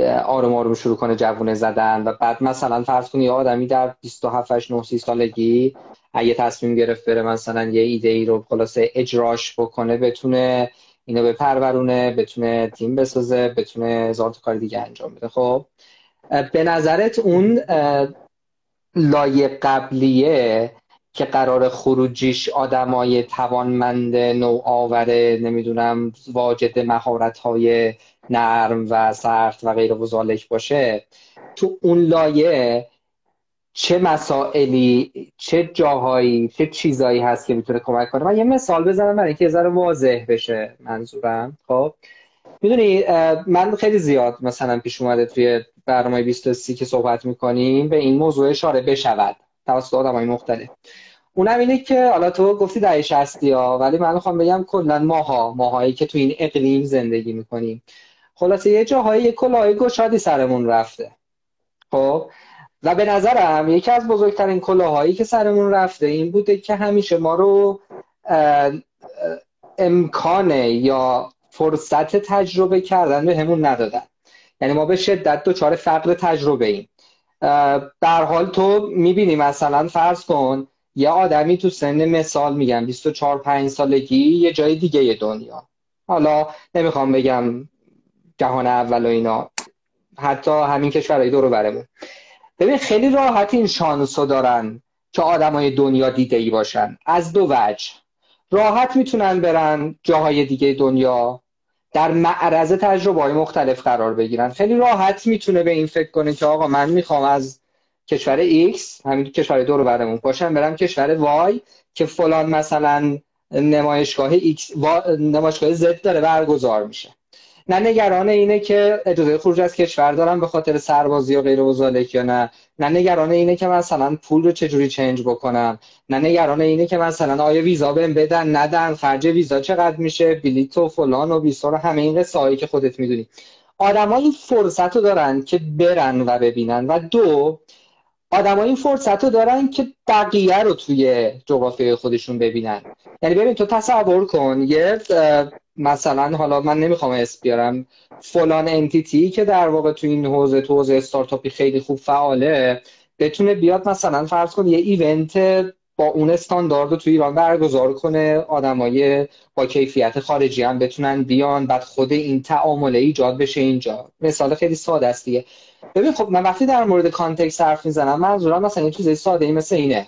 آروم آروم شروع کنه جوونه زدن و بعد مثلا فرض کنی آدمی در 27 9 سالگی اگه تصمیم گرفت بره مثلا یه ایده ای رو خلاصه اجراش بکنه بتونه اینو به پرورونه بتونه تیم بسازه بتونه هزار کار دیگه انجام بده. خب به نظرت اون لایه قبلیه که قرار خروجیش آدمای توانمند نوآور نمی‌دونم واجد مهارت های نرم و سخت و غیر و باشه تو اون لایه چه مسائلی چه جاهایی چه چیزایی هست که می‌تونه کمک کنه؟ من یه مثال بزنم برای اینکه ذره واضح بشه منظورم. خب می‌دونی من خیلی زیاد مثلا پیش اومده توی برنامه 23 که صحبت می‌کنیم به این موضوع اشاره بشود توسط آدمای مختلف. اونم اینه که حالا تو گفتی دهه 60 ها ولی من می‌خوام بگم کلا ماها ماهایی که تو این اقلیم زندگی می‌کنیم. خلاصه یه جاهایی یه کلاهای گشادی سرمون رفته. خب؟ و به نظرم یکی از بزرگترین کلاهایی که سرمون رفته این بوده که همیشه ما رو امکانه یا فرصت تجربه کردن به همون ندادن. یعنی ما به شدت دچار فقر تجربه ایم. در حال تو می‌بینی مثلا فرض کن یه آدمی تو سن مثال میگم 24 5 سالگی یه جای دیگه دنیا. حالا نمی‌خوام بگم جهان اول و اینا. حتی همین کشورهای دور برمون. ببین خیلی راحت این شانس رو دارن که آدمای دنیا دیده ای باشن. از دو وجه. راحت می‌تونن برن جاهای دیگه دنیا. در معرض تجربه های مختلف قرار بگیرن. خیلی راحت می‌تونه به این فکر کنه که آقا من می‌خوام از کشور X همین کشور دور برمون باشم برم کشور Y که فلان مثلا نمایشگاه X نمایشگاه Z داره برگزار میشه. نه نگران اینه که اجازه خروج از کشور دارم به خاطر سربازی و غیر وزالک یا نه. نه نگران اینه که مثلا پول رو چجوری چنج بکنم نه نگران اینه که مثلا آیا ویزا بهم بدن ندن خرج ویزا چقدر میشه بلیت و فلان و بیسار و همه این قصه که خودت می‌دونی. آدم این فرصت رو دارن که برن و ببینن. و دو آدم این فرصت رو دارن که بقیه رو توی جغرافیای خودشون ببینن. یعنی ببین تو تصور کن یه مثلا حالا من نمی‌خوام اسم بیارم. فلان انتیتی که در واقع تو این حوزه تو حوزه استارتاپی خیلی خوب فعاله بتونه بیاد مثلا فرض کن یه ایونت با اون استاندارد رو تو ایران برگزار کنه آدمای با کیفیت خارجی هم بتونن بیان بعد خود این تعامل ایجاد بشه اینجا. مثال خیلی ساده است دیگه. ببین خب من وقتی در مورد کانتکست حرف می‌زنم منظورم مثلا این چیز ساده ای مثل اینه.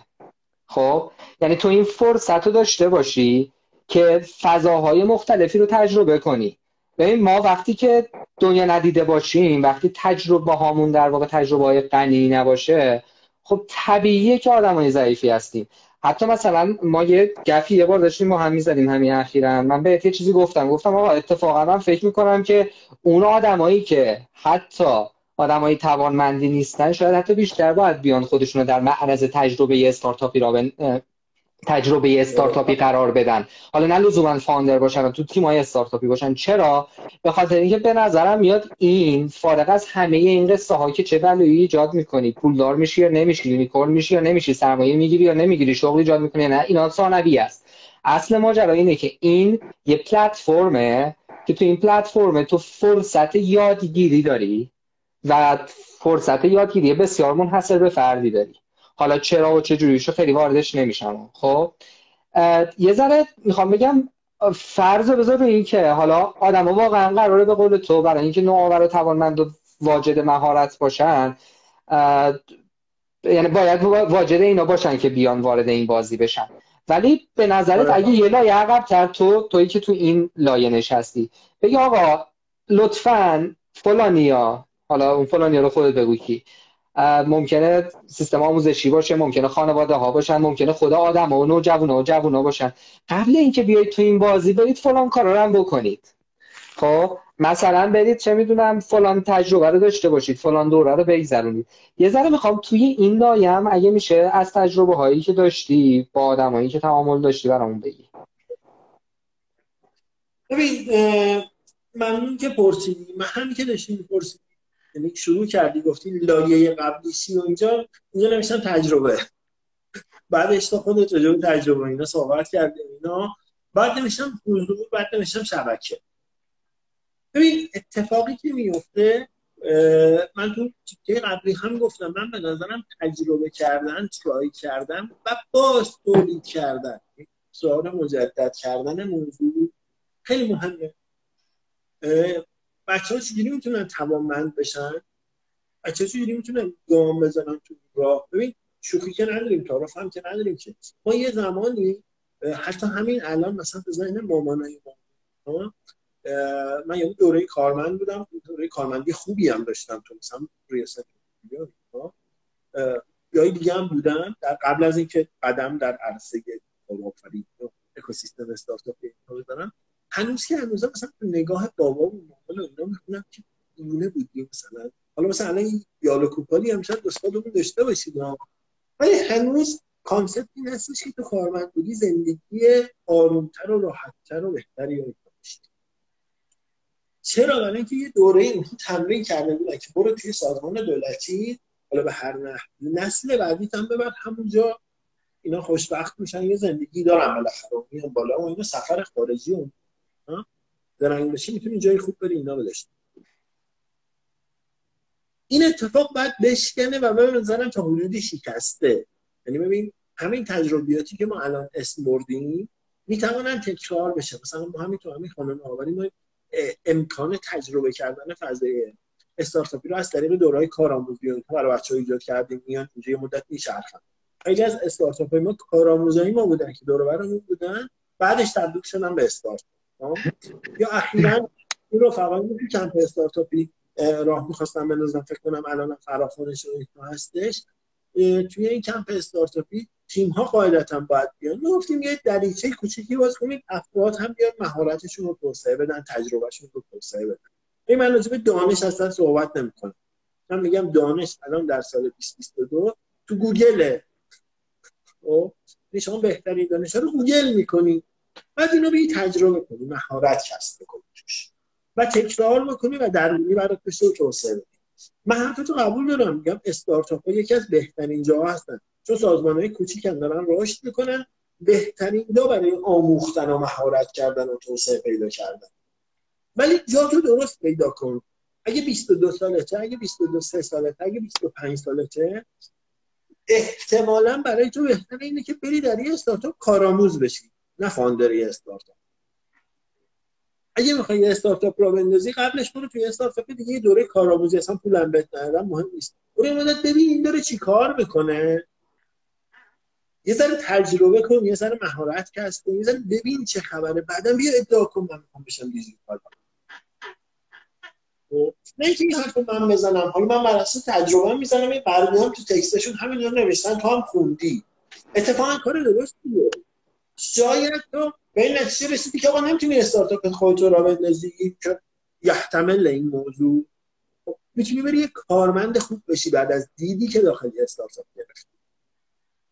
خب؟ یعنی تو این فرصت رو داشته باشی که فضاهای مختلفی رو تجربه کنی. ببین ما وقتی که دنیا ندیده باشیم وقتی تجربه هامون در واقع تجربه های غنی نباشه خب طبیعیه که آدمای ضعیفی هستیم. حتی مثلا ما یه گپی یه بار داشتیم ما هم می‌زدیم همین اخیرا. من به یه چیزی گفتم. گفتم آقا اتفاقا من فکر می‌کنم که اون آدمایی که حتی آدمای توانمندی نیستن شاید حتی بیشتر باید بیان خودشون در معرض تجربه استارتاپی را تجربه استارتاپی قرار بدن. حالا نه لزوما founder باشن تو تیم های استارتاپی باشن. چرا؟ به خاطر اینکه به نظرم میاد این فارغ از همه این قصه ها که چه بلایی ایجاد می‌کنی پولدار میشی یا نمیشی unicorn میشی یا نمیشی سرمایه می‌گیری یا نمی‌گیری شغل ایجاد می‌کنی نه اینا ثانوی است. اصل ماجرا اینه که این یه پلتفرمه که تو این پلتفرم تو فرصت یادگیری داری و فرصت یادگیری بسیار منحصر به فردی داری. حالا چرا و چه جوریشو خیلی واردش نمیشم. خب یه ذره می‌خوام بگم فرض بذار به این که حالا آدم ها واقعا قراره به قول تو برای اینکه نوآور و توانمند و واجد مهارت باشن یعنی باید واجد اینا باشن که بیان وارد این بازی بشن. ولی به نظرت آره. اگه یه لایه عقب تر تو تویی که تو این لایه نشستی بگی آقا لطفا فلانیا حالا اون فلانیا رو خودت بگو کی. ممکنه سیستم آموزشی باشه ممکنه خانواده ها باشن ممکنه خدا آدم ها و نوجوان و جوان ها باشن. قبل اینکه بیایید تو این بازی برید فلان کارا رو هم بکنید. خب مثلا برید چه می‌دونم فلان تجربه رو داشته باشید فلان دوره رو بگذرونید. یه ذره می‌خوام توی این لایه اگه میشه از تجربه هایی که داشتی با آدمایی که تعامل داشتی برامون بگی. ببین ممنون که پرسیدی. من همین که داشتیم پرسیدی یعنی شروع کردی گفتی لایه قبلی سی و اینجا اینجا نمیشن تجربه. بعدش تا خودت راجع تجربه اینا صحبت کردیم اینا. بعد نمیشم حضور بعد نمیشم شبکه. ببین اتفاقی که میفته من تو که قبلی هم گفتم من به نظرم تجربه کردن ترای کردن و باز تولید کردن. سوال مجدد کردن موضوع خیلی مهمه. بچه ها چجوری می‌تونن توانمند بشن؟ بچه ها چجوری می‌تونن گام بزنن تو راه؟ ببین شوخی که نداریم تعارف هم که نداریم که ما یه زمانی حتی همین الان مثلا به ذهن مامانای ما من یه دوره کارمند بودم دوره کارمندی خوبی هم داشتم تو مثلا ریاست یا دیگه هم بودم در قبل از اینکه قدم در عرصه کارآفرینی اکوسیستم استارتاپ بزنم. هنوز که هنوز مثلا نگاه بابا و مامان اینا می‌خونم که دیونه بودیم مثلا. حالا مثلا الان یالو کوپالی هم شاید دوستادمون داشته باشید ولی هنوز کانسپت این هستش که تو کارمند بودی زندگی آرومتر و راحتتر و بهتری رو چرا؟ برای اینکه یه دوره این تمرین کرده بودن که برو توی سازمان دولتی حالا به هر نحو نسل بعدی هم ببر همونجا اینا خوشبخت میشن یه زندگی دارن بالاخره. میان بالا و اینا سفر خارجی اون درنگ بشی می‌تونی جای خوب بری اینا بداشت این اتفاق باید بشکنه و به نظرم تا حدودی شکسته. یعنی ببین همین تجربیاتی که ما الان اسم بردیم می‌توانن تکرار بشه. مثلا ما همین تو همین خانم آوری ما امکان تجربه کردن فضای استارتاپی رو از طریق دورهای کارآموزی و برای بچه‌ها ایجاد کردیم. میان اینجا یه مدت میچرخن. خیلی از استارتاپ ما کارآموزایی ما بودن که دور برمون بودن بعدش تبدیل شدن به استارتاپ؟ یا اخیرا این رفقایی که کمپ استارتاپی راه می‌خواستم بندازم. فکر کنم الان فراخونش رو هستش. توی این کمپ استارتاپی تیم ها قاعدتا باید بیان. ما گفتیم یه دریچه کوچیکی باز کنیم افراد هم بیان مهارتشون رو توسعه بدن تجربهشون رو توسعه بدن. این من راجع دانش اصلا صحبت نمی‌کنم. من میگم دانش الان در سال 2022 تو گوگل. خب؟ شما بهترین دانش رو گوگل می‌کنی. بعد اینو به تجربه کنی مهارت کسب کنی توش. و تکرار بکنی و درونی برای رو توسعه بدی. من حرفتو قبول دارم. میگم استارتاپ ها یکی از بهترین جاها هستن. چون سازمان های کوچیک دارن رشد می‌کنن. بهترین جا برای آموختن و مهارت کردن و توسعه پیدا کردن. ولی جا تو درست پیدا کن. اگه 22 سالته اگه 22 سه سالته اگه 25 سالته احتمالا برای تو بهتر اینه که بری در یه استارتاپ کارآموز بشی. نه فاندر یه استارتاپ. اگه می‌خوای یه استارتاپ رو بندازی قبلش برو توی استارتاپ دیگه یه دوره کارآموزی اصلا پولم بهت ندادن مهم نیست. برو مدت ببین این داره چی کار می‌کنه. یه ذره تجربه کن یه ذره مهارت کسب کن یه ذره ببین چه خبره. بعدا بیا ادعا کن من می‌خوام بشم دیجیتال خب، نه اینکه این حرف من بزنم. حالا من بر تجربه می‌زنم برگو هم تو تکستشون همین رو نوشتن تو هم خوندی. اتفاقا کار درست دیگه شاید تو به این نتیجه رسیدی که آقا نمی‌تونی استارتاپ خودت را بندازی. که یحتمل این موضوع. خب، می‌تونی بری یه کارمند خوب بشی بعد از دیدی که داخل استارتاپ گرفتی.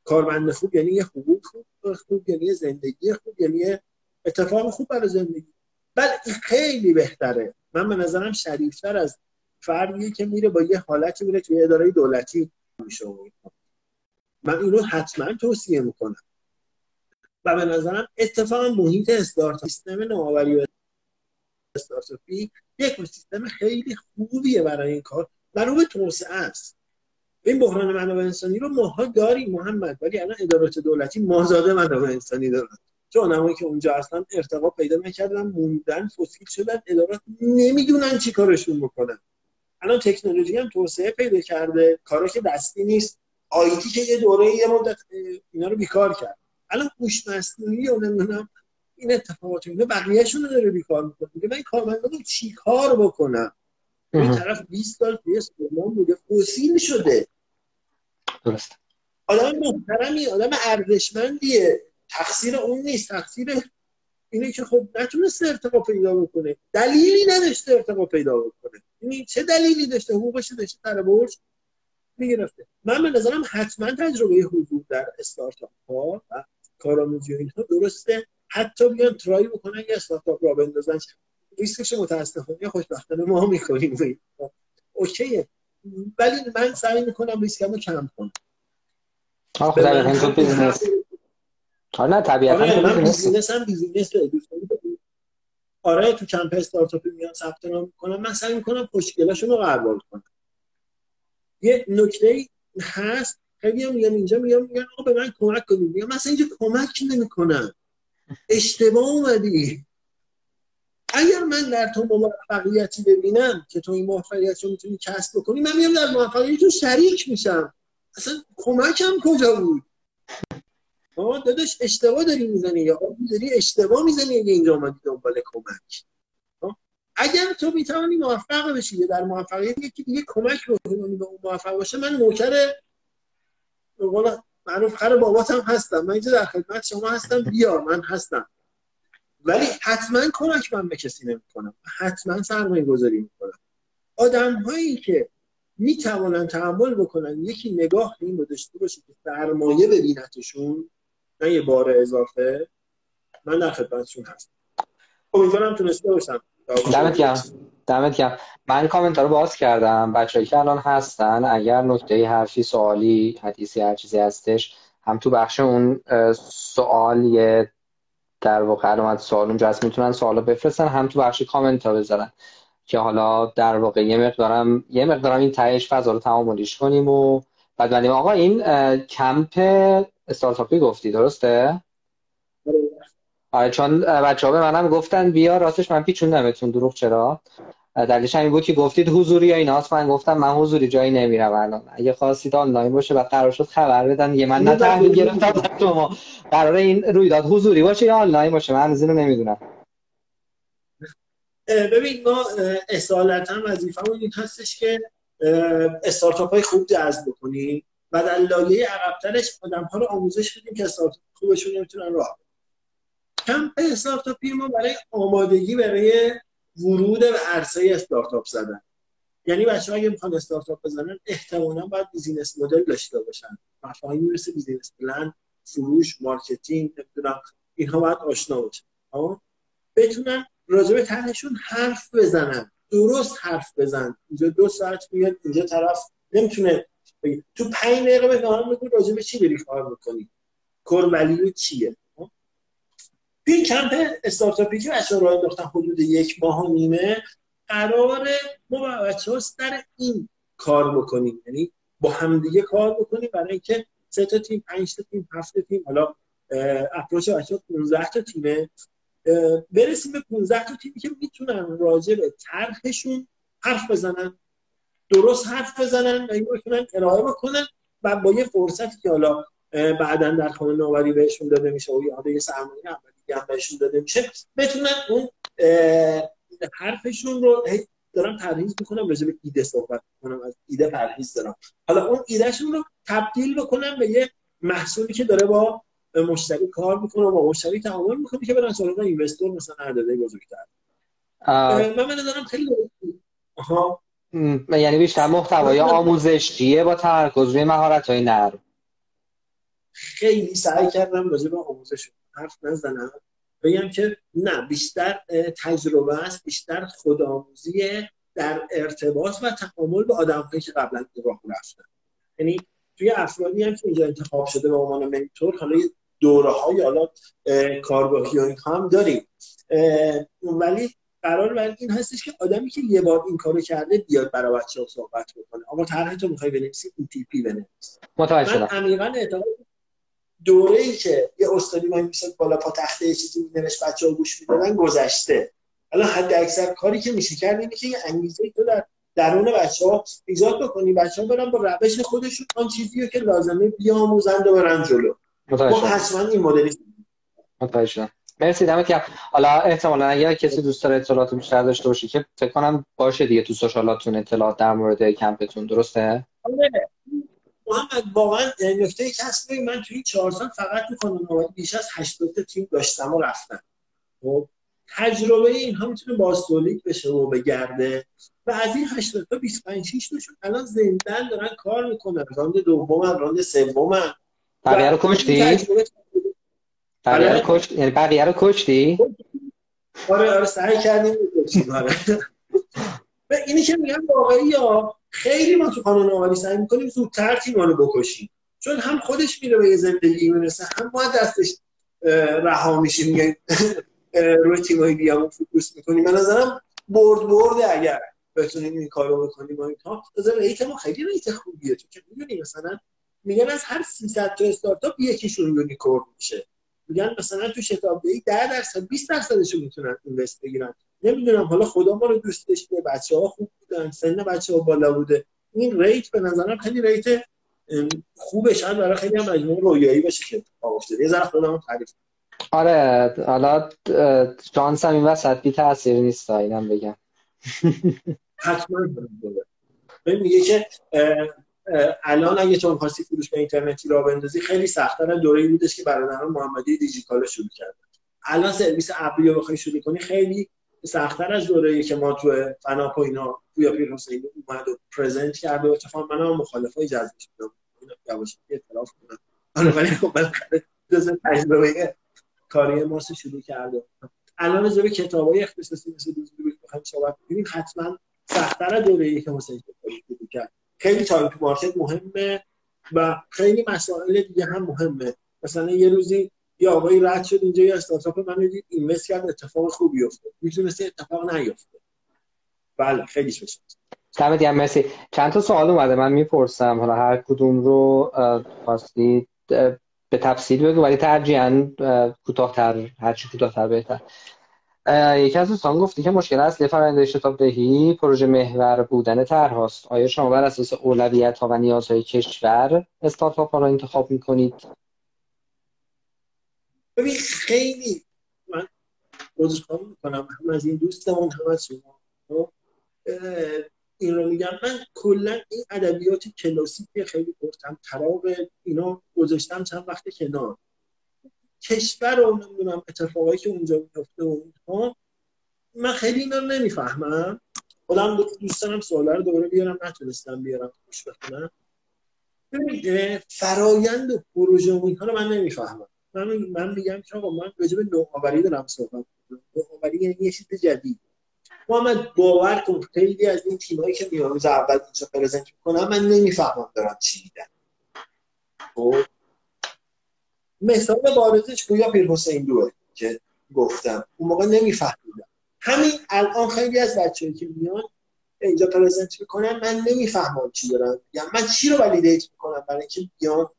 کارمند خوب یعنی یه حقوق خوب خوب یعنی زندگی خوب یعنی اتفاق خوب برای زندگی. بله خیلی بهتره. من به نظرم شریفتر از فردیه که میره با یه حالتی میره توی اداره دولتی میشه. من اینو حتما توصیه می‌کنم. و به نظرم اتفاقا محیط استارتاپ سیستم نوآوری و استارتاپی یک سیستم خیلی خوبیه برای این کار و رو به توسعه است. این بحران منابع انسانی رو ماها داریم محمد ولی الان ادارات دولتی مازاده منابع انسانی دارن. چون آدمایی که اونجا هستن ارتقا پیدا نکردن موندن فسیل شدن ادارات نمی‌دونن چی کارشون بکنن. الان تکنولوژی هم توسعه پیدا کرده کارا که دستی نیست. آیتی که یه دوره یه مدت اینا رو بیکار کرد. الان هوش مصنوعی و نمی‌دونم این اتفاقات اینا بقیه‌شون رو داره بیکار می‌کنه. میگه من کارمندا رو چیکار بکنم؟ این طرف 20 سال توی سلمان بوده فسیل شده. درست. آدم محترمی آدم ارزشمندیه. تقصیر اون نیست. تقصیر اینه که خب نتونسته ارتقا پیدا بکنه. دلیلی نداشته ارتقا پیدا بکنه. این چه دلیلی داشته؟ حقوقش داشته سر برج می‌گرفته. من به نظرم حتما تجربه حضور در استارتاپ ها و کارآموزی اینها درسته. حتی بیان try بکنن یه استارتاپ راه بندازن. ریسکش متاسفانه خوشبختانه ما می‌کنیم. OK ه. ولی من سعی می‌کنم ریسکمو کم کنم. تو business آره نه طبیعتا آره من هم business آره تو کمپ استارتاپی میان ثبت نام می‌کنم من سعی می‌کنم خوشگلاشون رو غربال کنم. یه نکته هست. خیلی هم میگن اینجا میگن میگن آقا به من کمک کنید. میگم مثلا اینجا کمک نمی‌کنم. اشتباه اومدی. اگر من در تو موفقیتی ببینم که تو این موفقیت رو می‌تونی کسب بکنی من میام در موفقیت تو شریک میشم. اصلا کمکم کجا بود؟ ما داداش اشتباه داری می‌زنی. یا داری اشتباه می‌زنی اگه اینجا آمدی دنبال کمک. اگر تو می‌توانی موفق بشی در موفقیت یکی دیگه کمک بکنی به اون موفق باشه من نوکر به معروف خر باباتم هستم. من اینجا در خدمت شما هستم. بیا من هستم. ولی حتما کمک من به کسی نمی‌کنم. حتما سرمایه گذاری می‌کنم. آدم هایی که می‌توانن تحمل بکنن یکی نگاه این رو داشته باشه که سرمایه ببینتشون نه یه بار اضافه. من در خدمتشون هستم. امیدوارم تونسته باشم. دمت گرم. دمت گرم. من کامنت رو باز کردم. بچه‌ای که الان هستن اگر نکته حرفی سوالی حدیثی هر چیزی هستش هم تو بخش اون سوال یه در واقع علامت سوال اونجا هست می‌تونن سوالا بفرستن هم تو بخش کامنت ها بذارن. که حالا در واقع یه مقدارم یه مقدارم این تهش فضا رو تعاملیش کنیم و بعد بعدیم آقا این کمپ استارتاپی گفتی درسته؟ آره. چون بچه ها به منم گفتن بیا راستش من پیچوندمتون دروغ چرا؟ دلیلش همین بود که گفتید حضوری یا ایناست من گفتم من حضوری جایی نمیرم الان. اگه خواستید آنلاین باشه و قرار شد خبر بدن یه من نه تحویل گرفتم شما. قرار این رویداد حضوری باشه یا آنلاین باشه من از اینو نمی‌دونم. ببین ما اصالتا وظیفمون این هستش که استارتاپ های خوب جذب بکنیم و در لایه عقبترش آدم ها رو آموزش بدیم که استارتاپ خوبشون نمی‌تونن راه کمپ استارتاپی ما برای آمادگی برای ورود به عرصه استارتاپ زدن. یعنی بچه اگه می‌خوان استارتاپ بزنن احتمالا باید business model داشته باشن. مفاهیمی مثل business plan فروش marketing نمی‌دونم اینها باید آشنا باشن. بتونن راجع به طرحشون حرف بزنن. درست حرف بزن. اینجا دو ساعت میاد اینجا طرف نمی‌تونه تو پنج دقیقه به راجع به چی بری کار می‌کنی؟ کور چیه؟ این کمپ استارتاپی که بچه راه انداختن حدود یک ماه و نیمه قرار ما با بچه سر این کار بکنیم. یعنی با همدیگه کار بکنیم برای اینکه سه تا تیم پنج تا تیم هفت تیم حالا اپروچ بچه ها 15 تا تیمه. برسیم به 15 تا تیمی که می‌تونن راجع به طرحشون حرف بزنن. درست حرف بزنن و اینو بتونن ارائه بکنن و با یه فرصتی که حالا بعدا در خانه نوآوری بهشون داده میشه و یه سرمایه اولیه هم بهشون داده میشه. بتونن اون حرفشون رو دارم پرهیز می‌کنم راجع به ایده صحبت می‌کنم از ایده پرهیز دارم. حالا اون ایدهشون رو تبدیل بکنم به یه محصولی که داره با مشتری کار می‌کنه و با مشتری تعامل می‌کنه که برن سراغ اینوستور مثلا اعداده بزرگتر. من من دارم خیلی آها. یعنی بیشتر محتوای آموزشیه با تمرکز روی مهارت های نرم. خیلی سعی کردم راجع به آموزش حرف نزنم. بگم که نه بیشتر تجربه است بیشتر خودآموزی در ارتباط و تعامل با آدم که قبلا راه رفتن یعنی توی افرادی هم که اینجا انتخاب شده به عنوان منتور حالا دوره های حالا کارگاهی و هم داریم. ولی قرار بر این هستش که آدمی که یه بار این کارو کرده بیاد برای بچه ها صحبت بکنه. اما طرح تو می‌خوای بنویسی؟ این تیپی بنویس. من عمیقا اعتقاد دوره ای که یه استادی وای می‌شد بالا پا تخته یه چیزی مینوشت بچه ها گوش می‌دادن گذشته. حالا حد اکثر کاری که میشه کرد اینه که یه انگیزه تو در درون بچه ها ایجاد بکنی. بچه ها برن با روش خودشون آن چیزی که لازمه بیاموزند و برن جلو. ما حتما این مدلی متوجه مرسی دمت گرم. حالا احتمالا اگر کسی دوست داره اطلاعات بیشتر داشته باشه که فکر کنم باشه دیگه تو social اتون اطلاعات در مورد کمپتون درسته؟ آره. محمد واقعا نکته کسب من توی چهار سال فقط تو بیش از 80 تا تیم داشتم و رفتم خب تجربه اینها می‌تونه باستولیک بشه و بگرده و از این 80 تا 25 6 تاشون الان زندن دارن کار می‌کنن round دوم round سوم بقیه رو کشتی؟ بقیه رو کشتی؟ یعنی بقیه رو کشتی؟ آره آره سعی کردیم آره و اینی که میگم واقعی یا خیلی ما تو کانون نوآوری سعی می‌کنیم زودتر تیم رو بکشیم. چون هم خودش میره به یه زندگی می‌رسه هم ما دستش رها میشیم میگه روی تیمایی بیامون focus می‌کنیم. من نظرم برد برده اگر بتونیم این کارو بکنیم و اینها نظر rate ما خیلی rate خوبیه. تو که می‌دونی مثلا میگن از هر 300 تا استارتاپ یکیشون unicorn میشه. میگن مثلا تو شتابدهی 10 درصد 20 درصدش می‌تونن invest بگیرن. نمی‌دونم حالا خدا ما رو دوست داشته بچه ها خوب بودن سن بچه ها بالا بوده. این rate به نظرم خیلی rate خوبه شاید برای خیلی هم مجموعه رویایی باشه که افتاده. یه ذره خودم تعریف آره حالا شانس هم این وسط بی تاثیر نیست اینم بگم. حتما میگه که الان اگه تو خواستی فروش به اینترنتی را بندازی خیلی سخت‌تر دوره‌ای بودش که برادران محمدی دیجیکال شروع کردن. الان سرویس ابری رو بخوای شروع کنی خیلی سختتر از دوره‌ای که ما تو فناپ و اینا پویا پیر حسینی اومد و پرزنت کرد و اتفاقا من هم مخالفای جذبش بودم. اینا یواش اعتراف کنم آره ولی خب تجربه کاری ما شروع کرده الان از به کتابای اختصاصی مثل رو بخوایم صحبت کنیم حتما سختتر دوره‌ای که حسین شروع کرد. خیلی time تو market مهمه و خیلی مسائل دیگه هم مهمه. مثلا یه روزی یا آقایی رد شد اینجا یه استارتاپ من دید invest کرد اتفاق خوبی افتاد. می‌تونست اتفاق نیفته. بله خیلی شد دمت گرم مرسی. چند تا سوال اومده؟ من می‌پرسم حالا هر کدوم رو خواستید به تفصیل بگو ولی ترجیحاً کوتاه‌تر هر چی کوتاه‌تر بهتر. یکی از دوستان گفتی که مشکل اصلی فرآیند شتاب دهی پروژه محور بودن طرح آیا شما بر اساس اولویت ها و نیازهای کشور استارتاپ ها را انتخاب می‌کنید؟ ببین خیلی من عذرخواهی می‌کنم. هم از این دوستمون هم از شما. خب، این رو میگم. من کلا این ادبیات کلاسیک خیلی گفتم تراغ اینا گذاشتم چند وقت کنار. کشور رو نمی‌دونم اتفاقایی که اونجا میفته و من خیلی اینا نمی‌فهمم. خودم دوست دارم سوالا رو دوباره بیارم نتونستم بیارم خوش بخونم فرایند و پروژه و اینها رو من نمی‌فهمم. من من میگم که آقا من راجع به نوآوری دارم صحبت می‌کنم. نوآوری یعنی یه چیز جدید. محمد باور کن خیلی از این تیمایی که میان روز اول اینجا پرزنت می‌کنم من نمی‌فهمم دارم چی میدن خب؟ مثال بارزش گویا پیر حسین دوه که گفتم. اون موقع نمیفهمیدم. همین الان خیلی از بچه‌ای که میان اینجا پرزنت می‌کنن من نمی‌فهمم چی دارن میگم من چی رو ولیدیت می‌کنم برای اینکه بیان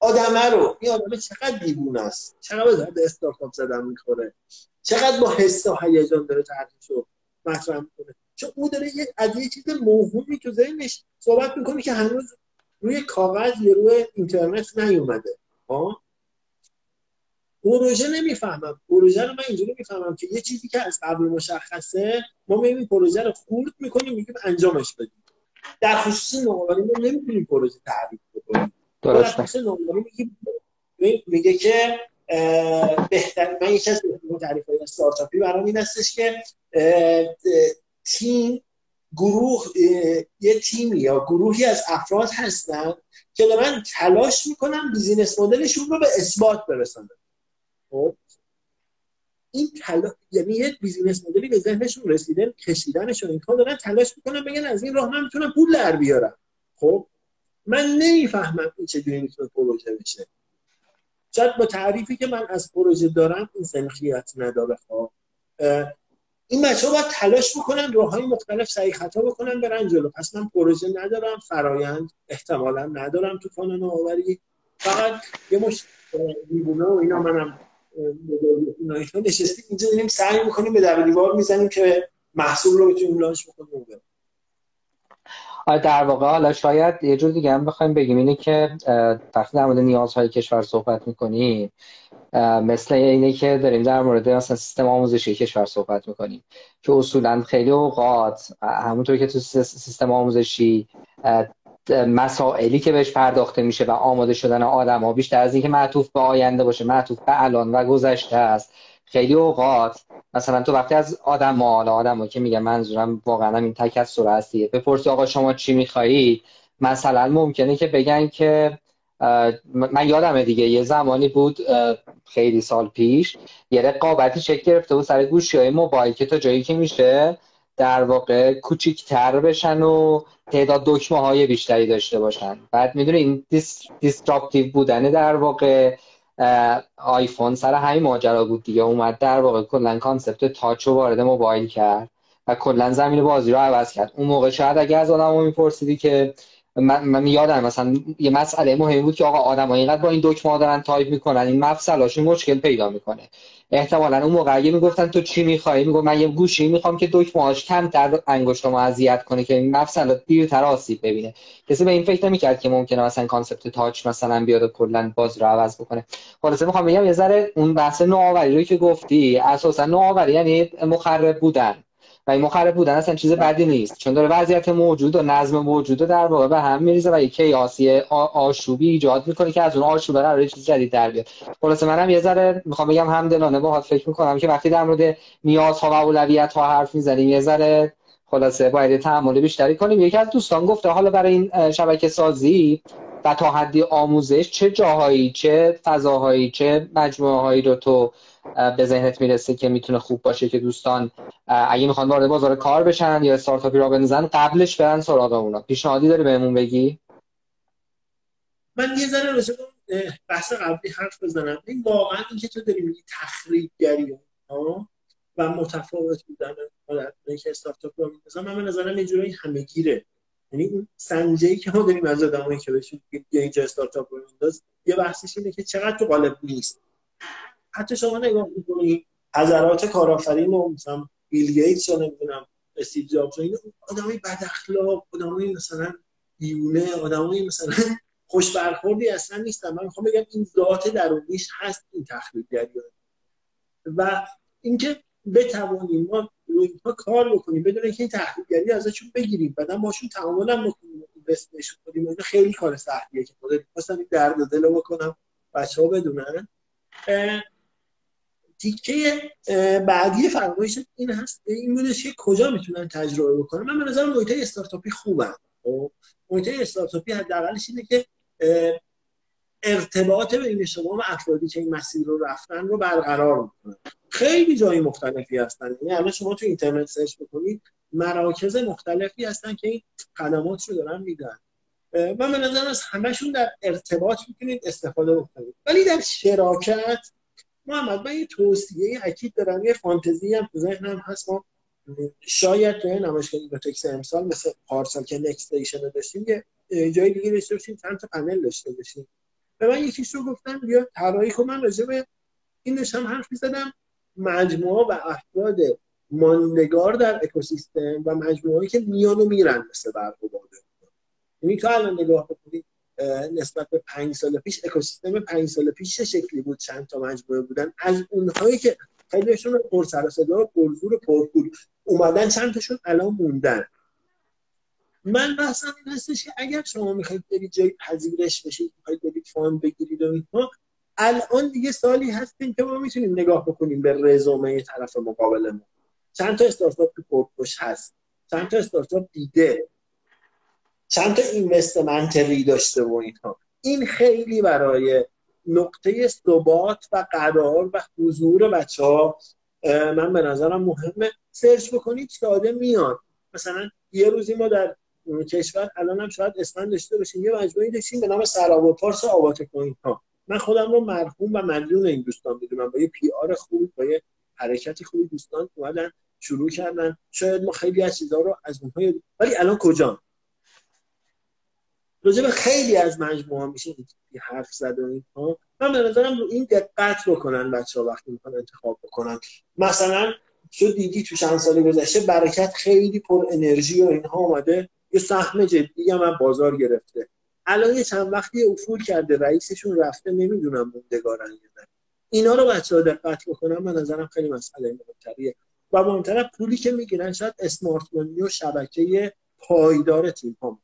آدمه رو این آدمه چقدر دیوونه است؟ چقدر به استارتاپ زدن می‌خوره؟ چقدر با حس و هیجان داره رو مطرح می‌کنه؟ چون او داره یه از یه چیز موهومی تو ذهنش صحبت می‌کنه که هنوز روی کاغذ یا روی اینترنت نیومده. ها پروژه نمی‌فهمم. پروژه رو من اینجوری می‌فهمم که یه چیزی که از قبل مشخصه ما می‌بینیم پروژه رو خورد می‌کنیم میگیم انجامش بدیم. در خصوص نوآوری ما نمی‌تونیم پروژه تعریف بکنیم. در خصوص نوآوری میگه که بهتر من یکی از تعریف های استارتاپی برام این هستش که تیم گروه یه تیمی یا گروهی از افراد هستن که دارن تلاش می‌کنن business model شون رو به اثبات برسونن. خب این تلا... یعنی یک business model ی به ذهنشون رسیده کشیدنشون اینها دارن تلاش می‌کنن بگن از این راه من می‌تونم پول در بیارم. خب من نمی‌فهمم این چجوری می‌تونه پروژه بشه. شاید با تعریفی که من از پروژه دارم این سنخیت نداره خب. این بچه ها باید تلاش بکنن راه های مختلف سعی خطا بکنن برن جلو. پس من پروژه ندارم فرایند احتمالا ندارم تو فان نوآوری فقط یه مش و اینا منم نشستیم اینجا داریم سعی می‌کنیم به در دیوار می‌زنیم که محصول رو بتونیم لانچ بکنیم در واقع حالا شاید یه جور دیگه هم بخوایم بگیم اینه که وقتی در مورد نیازهای کشور صحبت می‌کنیم مثل اینه که داریم در مورد مثلا سیستم آموزشی کشور صحبت می‌کنیم که اصولا خیلی اوقات همونطور که تو سیستم آموزشی مسائلی که بهش پرداخته میشه و آماده شدن آدم ها بیشتر از اینکه معطوف به آینده باشه معطوف به الان و گذشته است. خیلی اوقات مثلا تو وقتی از آدم ها حالا آدم ها که میگه منظورم واقعا این تکسر هستیه بپرسی آقا شما چی میخوایی؟ مثلا ممکنه که بگن که من یادم دیگه یه زمانی بود خیلی سال پیش یه رقابتی شکل گرفته بود سر گوشی های موبایل که تا جایی که میشه در واقع کوچیکتر بشن و تعداد دکمه های بیشتری داشته باشن. بعد می‌دونی این dis، disruptive بودن در واقع آیفون سر همین ماجرا بود دیگه. اومد در واقع کلا concept touch رو وارد موبایل کرد و کلا زمین بازی رو عوض کرد. اون موقع شاید اگه از آدم میپرسیدی که من, من یادم مثلا یه مسئله مهمی بود که آقا آدم اینقدر با این دکمه دارن تایپ می‌کنن این مفصلاشون مشکل پیدا می‌کنه. احتمالا اون موقع اگه می‌گفتن تو چی می‌خوای؟ میگم من یه گوشی می‌خوام که دکمه‌اش کمتر انگشتمو اذیت کنه که مفصل دیرتر آسیب ببینه. کسی به این فکر نمی‌کرد که ممکنه مثلا concept touch مثلا بیاد و کلا بازی رو عوض بکنه. خلاصه می‌خوام بگم یه ذره اون بحث نوآوری رو که گفتی اساسا نوآوری یعنی مخرب بودن. و این مخرب بودن اصلا چیز بدی نیست. چون داره وضعیت موجود و نظم موجود در واقع به هم میریزه و یک کیاسی آشوبی ایجاد می‌کنه که از اون آشوب قرار چیز جدید در بیاد. خلاص منم یه ذره می‌خوام بگم همدلانه باهات فکر می‌کنم که وقتی در مورد نیازها و اولویت ها حرف می‌زنیم یه ذره خلاصه باید تحمل بیشتری کنیم. یکی از دوستان گفته حالا برای این شبکه سازی و تا حدی آموزش چه جاهایی چه فضاهایی چه مجموعه هایی رو تو به ذهنت می‌رسه که می‌تونه خوب باشه که دوستان اگه می‌خوان وارد بازار کار بشن یا استارتاپی را بنزن قبلش برن سراغ اونا. پیشنهادی داری بهمون بگی؟ من یه ذره راجع بحث قبلی حرف بزنم. این واقعا این که تو داری میگی تخریبگری و متفاوت بودن حالت که استارتاپ رو می‌سازن من به نظرم یه جورایی همه‌گیره یعنی اون سنجه‌ای که ما داریم از آدمایی که بهشون یه اینجا استارتاپ رو مینداز یه بحثش اینه که چقدر تو قالب نیست. حتی شما نگاه می‌کنی حضرات کارآفرین و مثلا بیل گیتس یا نمی‌دونم استیو جابز اینا آدمای بد اخلاق آدمای مثلا دیونه آدمای مثلا خوش برخوردی اصلا نیستن. من می‌خوام بگم این ذات درونیش هست این تخریبگری و اینکه بتوانیم ما روی اینها کار بکنیم بدون اینکه این تحلیلگری ازشون بگیریم. بعدا باشون تعامل هم بکنیم اینوست کنیم. اینا خیلی کار سختیه که خودت مثلا این درد دل بکنم بچه ها بدونن تیکه بعدی فرمایش این هست. این بودش که کجا می‌تونن تجربه بکنن؟ من به نظر محیط استارتاپی خوبم خب محیط استارتاپی حداقلش اینه که ارتباط بین شما و افرادی که این مسیر رو رفتن رو برقرار می‌کنن. خیلی جای مختلفی هستن. یعنی الان شما تو اینترنت سرچ بکنید مراکز مختلفی هستن که این خدمات رو دارن میدن. من به نظر از همشون در ارتباط می‌تونید استفاده بکنید. ولی در شراکت محمد من یه توصیه اکید دارم یه فانتزی هم تو ذهنم هست. ما شاید توی نمایشگاه اینوتکس امسال مثل پارسال که نکستیشن رو داشتیم یه جای دیگه داشته باشیم چند تا پنل داشته باشیم. به من یکیش رو گفتن بیا طراحی کن من راجع به این داشتم حرف می‌زدم. مجموعه و افراد ماندگار در اکوسیستم و مجموعه‌ای که میان و میرن مثل برق و باده یعنی تو الان نگاه بکنید نسبت به پنج سال پیش اکوسیستم پنج سال پیش چه شکلی بود؟ چند تا مجموعه بودن؟ از اونهایی که خیلیشون پر سر و صدا پرزور پرپول اومدن چند تاشون الان موندن. من بحثم این هستش که اگر شما می‌خواید برید جای پذیرش بشید می‌خواید برید فان بگیرید و اینها الان دیگه سالی هستیم که ما می‌تونیم نگاه بکنیم به رزومه طرف مقابلمون. چند تا استارتاپ پرپوش هست. چند تا استارتاپ دیده. چند تا investment داشته و اینها. این خیلی برای نقطه ثبات و قرار و حضور بچه ها من به نظرم مهمه. سرچ بکنید ساده میاد. مثلا یه روزی ما در کشور الان هم شاید اسفند داشته باشیم. یه مجموعی داشتیم به نام سراوا پارس آواتک و این ها من خودم رو مرحوم و مدیون این دوستان می‌دونم. با یه PR خوب با یه حرکتی خوبی دوستان اومدن شروع کردن. شاید ما خیلی از چیزها رو از اونها ولی الان کجا راجع خیلی از مجموعه میشه حرف زد و اینها. من به نظرم رو این دقت بکنن بچه ها وقتی می‌خوان انتخاب بکنن. مثلا شد دیدی تو چند سال گذشته برکت خیلی پر انرژی و اینها اومده. یه سهم جدی هم باز گرفته. الان یه چند وقتی افول کرده رئیسشون رفته نمی‌دونم موندگارن یا نه. اینا رو بچه ها دقت بکنن به نظرم خیلی مسئله مهمتریه. و مهمتر پولی که می‌گیرن شاید اسمارت و شبکه پایدار تیم ها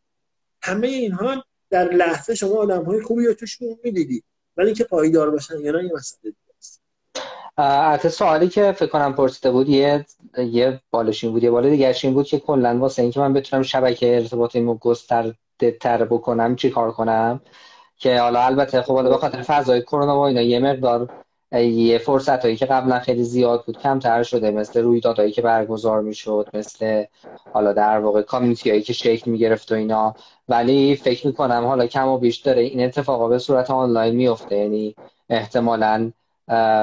همه اینها در لحظه شما آدم های خوبی رو توش می‌دیدی. ولی که پایدار باشن یا یه مسئله است. سوالی که فکر کنم پرسیده بود یه یه بالشین بود یه بالا دیگه این بود که کلا واسه اینکه من بتونم شبکه ارتباط اینو گسترده تر بکنم چی کار کنم؟ که حالا البته خب حالا به فضای کرونا و اینا یه مقدار یه فرصت هایی که قبلا خیلی زیاد بود کمتر شده. مثل رویدادهایی که برگزار می‌شد مثل حالا در واقع کامیونیتی هایی که شکل می‌گرفت و اینا. ولی فکر می‌کنم حالا کم و بیش داره این اتفاقا به صورت آنلاین میفته یعنی احتمالا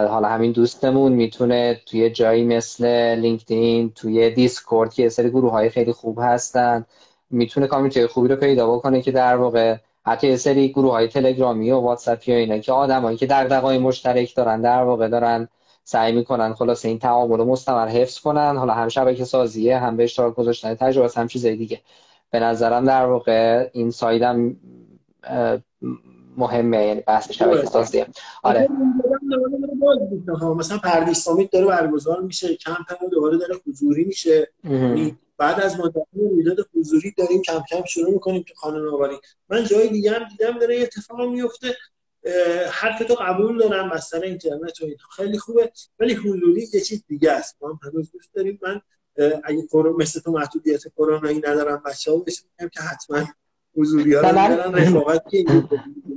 حالا همین دوستمون می‌تونه توی جایی مثل لینکدین توی دیسکورد که سری گروه های خیلی خوب هستن می‌تونه کامیونیتی خوبی رو پیدا بکنه که در واقع حتی یه سری گروه های تلگرامی و واتساپی و اینا که آدمایی که دغدغه‌های مشترک دارن در واقع دارن سعی می‌کنن خلاص این تعامل رو مستمر حفظ کنن. حالا هم شبکه سازیه هم به اشتراک گذاشتن تجربه هم چیزای دیگه. به نظرم در واقع این سایدم مهمه یعنی بحث شبکه سازیه آره. مثلا پردیس سامیت داره برگزار میشه کمپ دوباره داره حضوری میشه. بعد از مدت رویداد حضوری داریم کم کم شروع می‌کنیم تو خانه نواری من جای دیگه هم دیدم داره اتفاق میفته حرف تو قبول دارم مثلا اینترنت و خیلی خوبه ولی حضوری یه چیز دیگه است. ما هنوز دوست داریم. من اگه مثل تو محدودیت کرونایی ندارم بچه‌ها بهش که حتما حضوری ها رفاقت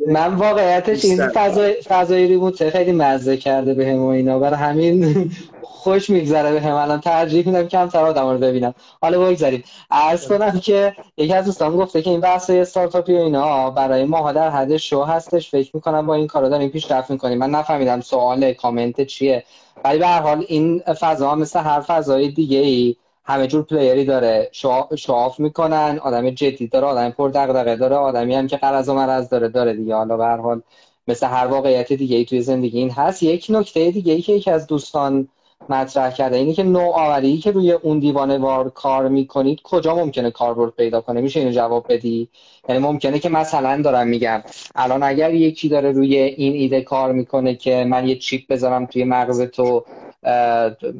من واقعیتش این فضای فضای ریموت خیلی مزه کرده به هم و اینا. برای همین خوش میگذره به هم. الان ترجیح میدم کم تر آدم رو ببینم. حالا بگذاریم. عرض کنم که یکی از دوستان گفته که این بحث استارتاپی و اینا برای ما در حد شو هستش. فکر می‌کنم با این کارا داریم پیشرفت می‌کنیم. من نفهمیدم سوال کامنت چیه. ولی به هر حال این فضا مثل هر فضای دیگه ای همه جور پلیری داره. شواف می‌کنن آدم جدی داره آدم پر دغدغه داره آدمی هم که قرض و مرض داره داره دیگه. حالا به حال مثل هر واقعیت دیگه ای توی زندگی این هست. یک نکته دیگه ای که یکی از دوستان مطرح کرده اینی که نوآوری که روی اون دیوانه وار کار می‌کنید کجا ممکنه کاربرد پیدا کنه؟ میشه اینو جواب بدی؟ یعنی ممکنه که مثلا دارم میگم الان اگر یکی داره روی این ایده کار می‌کنه که من یه چیپ بذارم توی مغز تو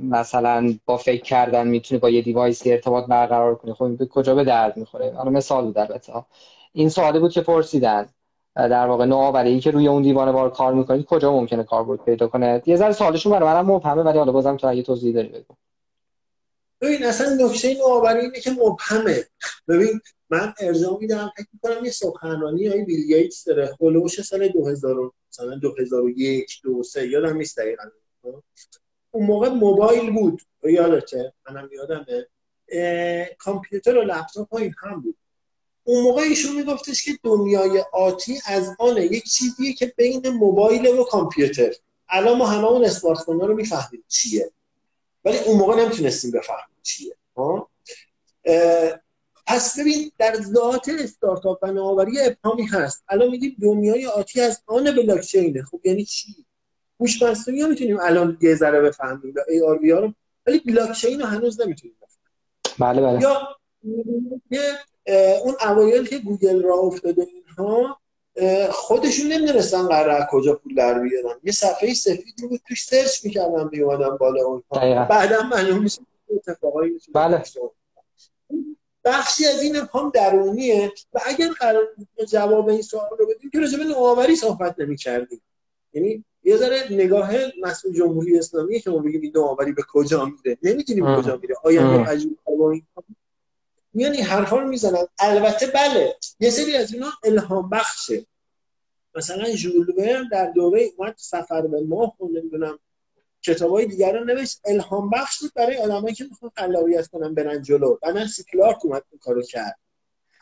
مثلا با فکر کردن می‌تونی با یه دیوایسی ارتباط برقرار کنی. خب به کجا به درد می‌خوره؟ حالا مثال بود البته. این سوالی بود که پرسیدن. در واقع نوآوری که روی اون دیوانه وار کار می‌کنید کجا ممکنه کاربرد پیدا کنه؟ یه ذره سوالشون برای منم مبهمه ولی حالا بازم تو اگه توضیح داری بگو. ببین اصلا نکته نوآوری اینه که مبهمه. ببین من ارجاع میدم فکر می‌کنم یه سخنرانی های بیل گیتس داره. خلوش سال 2000 مثلا 2001 2 3 یادم نیست دقیقاً. اون موقع موبایل بود. یادته؟ منم یادمه. کامپیوتر و لپتاپ ها این هم بود. اون موقع ایشون میگفتش که دنیای آتی از آنه. یک چیزیه که بین موبایل و کامپیوتر. الان ما همه اون اسمارتفون رو می‌فهمیم چیه. ولی اون موقع نمی‌تونستیم بفهمیم چیه. پس ببین در ذات استارتاپ و نوآوری ابهامی هست. الان میگیم دنیای آتی از آن بلاکچینه. خب یعنی چی؟ هوش مصنوعی ها می‌تونیم الان یه ذره بفهمیم. و ای آر رو ولی بلاکچین رو هنوز نمی‌تونیم بفهمیم. بله بله. یا اون اوایل که گوگل راه افتاده اینها خودشون نمی‌دونستن قرار کجا پول در بیارن. یه صفحه سفید بود توش سرچ می‌کردن بیومدن بالا اونها. بعدا معلوم میشه اتفاقایی بله. بخشی از این هم درونیه و اگر قرار جواب این سوال رو بدیم که راجع به نوآوری صحبت نمی‌کردیم. یعنی یه ذره نگاه مسئول جمهوری اسلامی که ما بگیم این نوآوری به کجا میره؟ نمی‌دونیم کجا میره. آیا عجیب میان این حرفا رو می‌زنن. البته بله یه سری از اینا الهام بخشه. مثلا ژول در دوره اومد سفر به ماه و نمی‌دونم کتابای دیگر رو نوشت. الهام بخش بود برای آدمایی که می‌خوان خلاقیت کنن برن جلو. بعدن کلارک اومد این کارو کرد.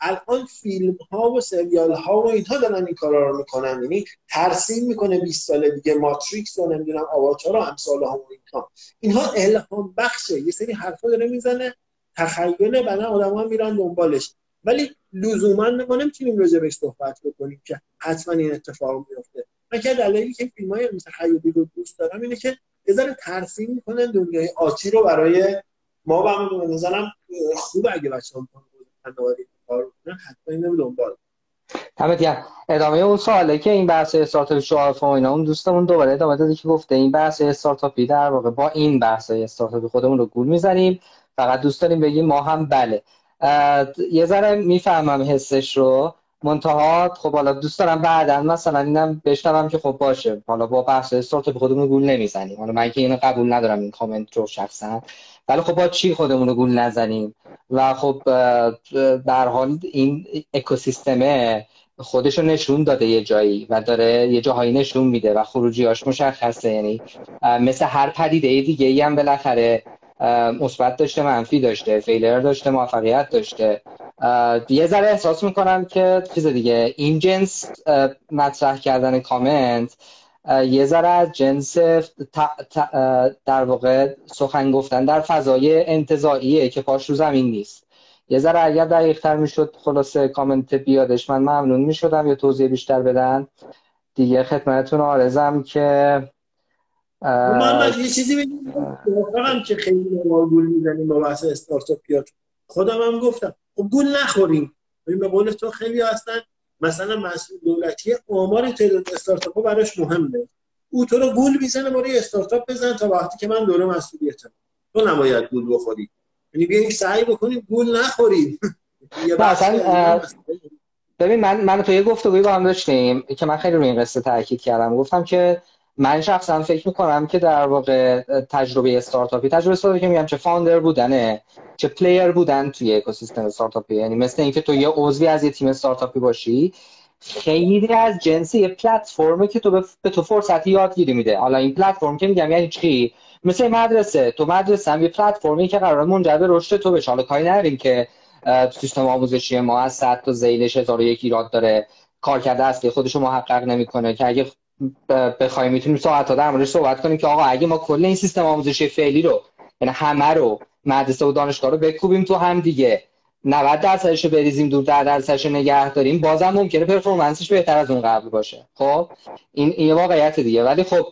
الان فیلم ها و سریال ها و اینها دارن این کارا رو می‌کنن. یعنی ترسیم می‌کنه 20 سال دیگه. ماتریکس و نمی‌دونم آواتار و امثال ها و اینها. اینها الهام بخشه. یه سری حرفا داره می‌زنه. تخیل بعدا آدم ها میرن دنبالش. ولی لزوما ما نمی‌تونیم راجع بهش صحبت بکنیم که حتما این اتفاق میفته من که دلیلی که فیلم های تخیلی رو دوست دارم اینه که یه ترسیم می‌کنن دنیای آتی رو برای ما به نظرم خوب. اگه بچه هم کار کنن حتما اینو دنبال ادامه اون سواله که این بحث استارتاپ شعار و اینا اون دوستمون دوباره ادامه داده که گفته این بحث استارتاپی در واقع با این بحث استارتاپی خودمون رو گول می‌زنیم. فقط دوست داریم بگیم ما هم بله. یه ذره می‌فهمم حسش رو. منتها خب حالا دوست دارم بعدا مثلا اینم بشنوم که خب باشه. حالا با بحث استارتاپ خودمون گول نمی‌زنیم. حالا من که اینو قبول ندارم این کامنت رو شخصا. ولی خب با چی خودمون رو گول نزنیم؟ و خب در حال این اکوسیستمه خودش رو نشون داده یه جایی و داره یه جاهایی نشون میده و خروجیاش مشخصه. یعنی مثل هر پدیده دیگه ای هم بالاخره مثبت داشته منفی داشته فیلر داشته موفقیت داشته. یه ذره احساس می‌کنم که چیز دیگه این جنس مطرح کردن کامنت یه ذره از جنس در واقع سخن گفتن در فضای انتظاییه که پاش رو زمین نیست. یه ذره اگر دقیق تر می‌شد خلاصه کامنت بیادش من ممنون می‌شدم. یا توضیح بیشتر بدن. دیگه خدمتتون آرزم که من یه چیزی بگم. که خیلی ما گول می‌زنیم با بحث استارتاپیات خودم هم گفتم خب گول نخوریم. ببین به قول تو خیلی هستن. مثلا مسئول دولتی آمار تعداد استارتاپ براش مهمه. او تو رو گول می‌زنه برای استارتاپ بزن تا وقتی که من دوره مسئولیتم تو نباید گول بخوری. یعنی بیایم سعی بکنیم گول نخوریم. ببین من من تو یه گفتگوی با هم داشتیم که من خیلی روی این قصه تاکید کردم. گفتم که من شخصا فکر می‌کنم که در واقع تجربه استارتاپی تجربه استارتاپی که میگم چه founder بودنه چه player بودن توی اکوسیستم استارتاپی یعنی مثل اینکه تو یه عضوی از یه تیم استارتاپی باشی خیلی از جنسی یه پلتفرمی که تو به تو فرصتی یادگیری میده. حالا این پلتفرم که میگم یعنی چی؟ مثل مدرسه. تو مدرسه هم یه پلتفرمی که قرار منجر به رشد تو بشه. حالا کاری نداریم که سیستم آموزشی ما از 100 تا زیلش هزار و ایراد داره. کارکرد اصلی خودش رو محقق نمی‌کنه. که اگه بخوایم می‌تونیم ساعت در موردش صحبت کنیم که آقا اگه ما کل این سیستم آموزشی فعلی رو یعنی همه رو مدرسه و دانشگاه رو بکوبیم تو هم دیگه. 90 درصدش رو بریزیم دور 10 درصدش رو نگه داریم. بازم ممکنه پرفورمنسش بهتر از اون قبل باشه. خب؟ این این واقعیت دیگه. ولی خب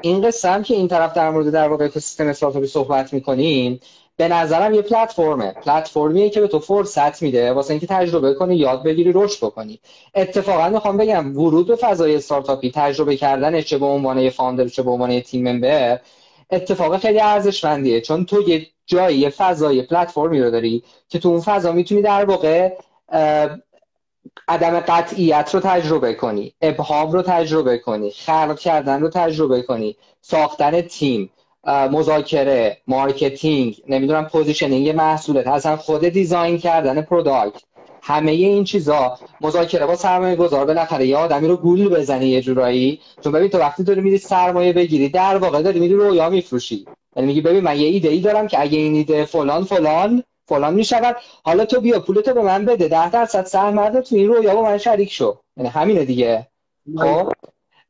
این هم که این طرف در مورد در واقع سیستم استارتاپی صحبت می‌کنیم به نظرم یه پلتفرمه. پلتفرمیه که به تو فرصت میده واسه اینکه تجربه کنی یاد بگیری رشد بکنی. اتفاقا می‌خوام بگم ورود به فضای استارتاپی تجربه کردن چه به عنوان یه فاوندر چه به عنوان یه تیم ممبر اتفاق خیلی ارزشمندیه. چون تو یه جایی یه فضای پلتفرمی رو داری که تو اون فضا می‌تونی در واقع عدم قطعیت رو تجربه کنی ابهام رو تجربه کنی خلق کردن رو تجربه کنی ساختن تیم مذاکره marketing نمی‌دونم positioning محصولت اصلا خود design کردن product همه این چیزا مذاکره با سرمایه گذار بالاخره یه آدمی رو گول بزنی یه جورایی. چون ببین تو وقتی داری میری سرمایه بگیری در واقع داری میری رویا میفروشی. یعنی میگی ببین من یه ایده ای دارم که اگه این ایده فلان فلان فلان می‌شود حالا تو بیا پولتو به من بده. ده درصد سهم تو این رویا با من شریک شو. یعنی همینه دیگه. خب؟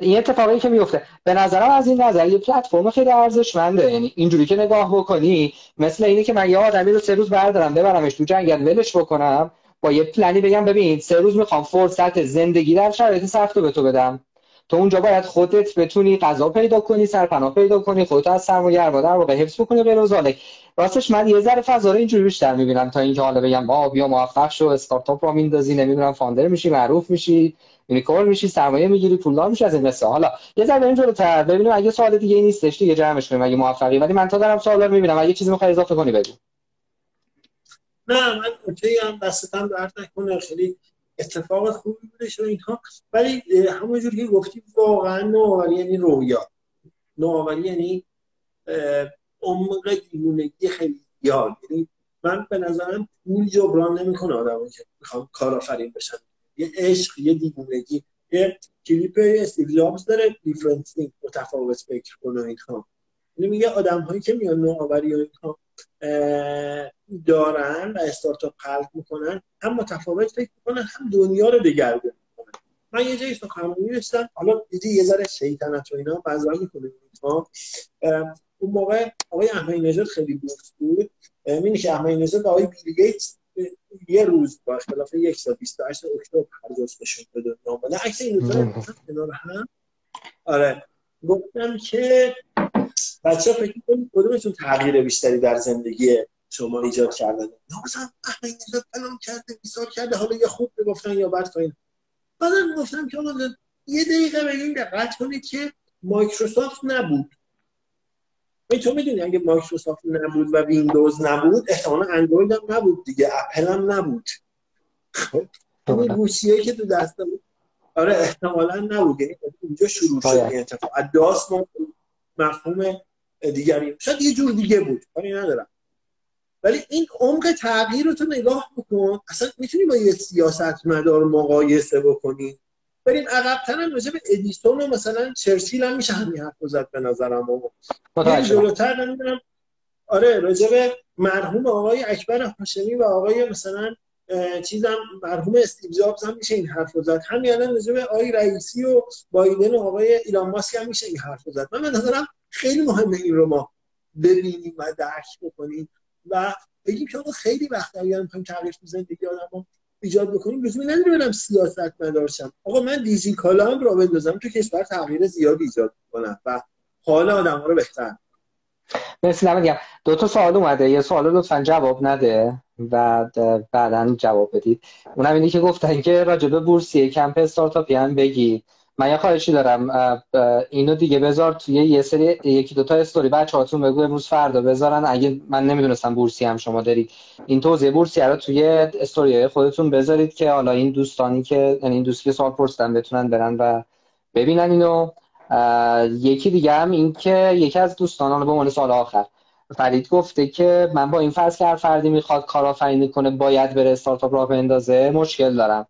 این اتفاقی که میفته به نظرم از این نظر یه پلتفرم خیلی ارزشمنده. یعنی اینجوری که نگاه بکنی مثل اینه که من یه آدمی رو سه روز بردارم ببرمش تو جنگل ولش بکنم. با یه پلنی بگم ببین سه روز می‌خوام فرصت زندگی در شرایط سخت به تو بدم. تو اونجا باید خودت بتونی غذا پیدا کنی سرپناه پیدا کنی خودت از سرمایه در واقع حفظ بکنی غیر از راستش من یه ذره فضا رو اینجوری بیشتر می‌بینم تا اینکه حالا بگم با بیا موفق شو استارتاپ رو میندازی نمی‌دونم فاندر میشی معروف میشی unicorn میشی سرمایه می‌گیری پولدار میشی از این قصه. حالا یه ذره بریم جلوتر ببینیم اگه سوال دیگه نیستش دیگه جمعش کنیم اگه موفقی. ولی من تا دارم سوالا رو می‌بینم اگه چیزی می‌خوای اضافه کنی بگو. نه من okay ام دستتم درد نکنه خیلی اتفاق خوبی بودش و اینها. ولی همونجور که گفتی واقعا نوآوری یعنی رویا. نوآوری یعنی عمق دیوونگی خیلی یاد یعنی من به نظرم پول جبران نمی‌کنه آدم که می‌خوام کارآفرین بشن. یه عشق یه دیوونگی. یه کلیپ استیو جابز داره دیفرنت متفاوت فکر کنه اینها. یعنی میگه آدم هایی که میان نوآوری و اینها دارن و استارتاپ خلق می‌کنن هم متفاوت فکر می‌کنن هم دنیا رو دگرگون می‌کنن. من یه جایی سخنرانی داشتم حالا دیدی یه ذره شیطنت و اینا بعضا می‌کنه اون موقع آقای احمدی نژاد خیلی بورس بود. می‌بینی که احمدی نژاد آقای بیل گیتس یه روز با اختلاف یک سال 28 اکتبر نشون به دنیا اومده عکس این دو کنار هم. آره. گفتم که بچه فکر کنید کدومتون تغییر بیشتری در زندگی شما ایجاد کردن؟ مثلا احمدی نژاد فلان کرده بیسار کرده حالا یا خوب بگفتن یا بد کنید بعدم گفتم که یه دقیقه به این دقت کنید که مایکروسافت نبود. تو می‌دونی اگه مایکروسافت نبود و ویندوز نبود احتمالا اندروید هم نبود دیگه اپل هم نبود. خب این گوشیه که تو دست بود آره احتمالا نبود. یعنی اونجا شروع شد این اتفاق. داست مفهوم دیگری. شاید یه جور دیگه بود. کاری ندارم. ولی این عمق تغییر رو تو نگاه بکن. اصلا می‌تونی با یه سیاست مدار مقایسه بکنی. بریم عقبتر هم راجع به ادیسون و مثلا چرچیل هم میشه همین حرف زد به نظرم و جلوتر نمی‌دونم آره راجع به مرحوم آقای اکبر هاشمی و آقای مثلا چیزم مرحوم استیو جابز هم میشه این حرف زد. همین الان راجع به آقای رئیسی و بایدن و آقای ایلان ماسک هم میشه این حرف زد. من به نظرم خیلی مهمه این رو ما ببینیم و درک بکنیم و بگیم که خیلی وقت اگر می‌خوایم تغییر تو زندگی آدم ایجاد بکنیم لزومی نداره برم سیاست مدارشم آقا من دیزی کالا هم را بندازم تو کشور تغییر زیادی ایجاد کنم و حال آدم ها رو بهتر. مرسی نمیگم دو تا سوال اومده. یه سوال لطفا جواب نده و بعدا جواب بدید. اونم اینی که گفتن که راجبه بورسیه کمپ استارتاپی هم بگید. من یه خواهشی دارم اینو دیگه بذار توی یه سری یکی دوتا استوری بچه هاتون بگو امروز فردا بذارن. اگه من نمی‌دونستم بورسی هم شما دارید. این توضیح بورسی رو توی استوری خودتون بذارید که حالا این دوستانی که یعنی این دوستی که سوال پرسیدن بتونن برن و ببینن اینو. یکی دیگه هم این که یکی از دوستان به عنوان سال آخر فرید گفته که من با این فرض که هر فردی می‌خواد کارآفرینی کنه باید بره استارتاپ راه بندازه مشکل دارم.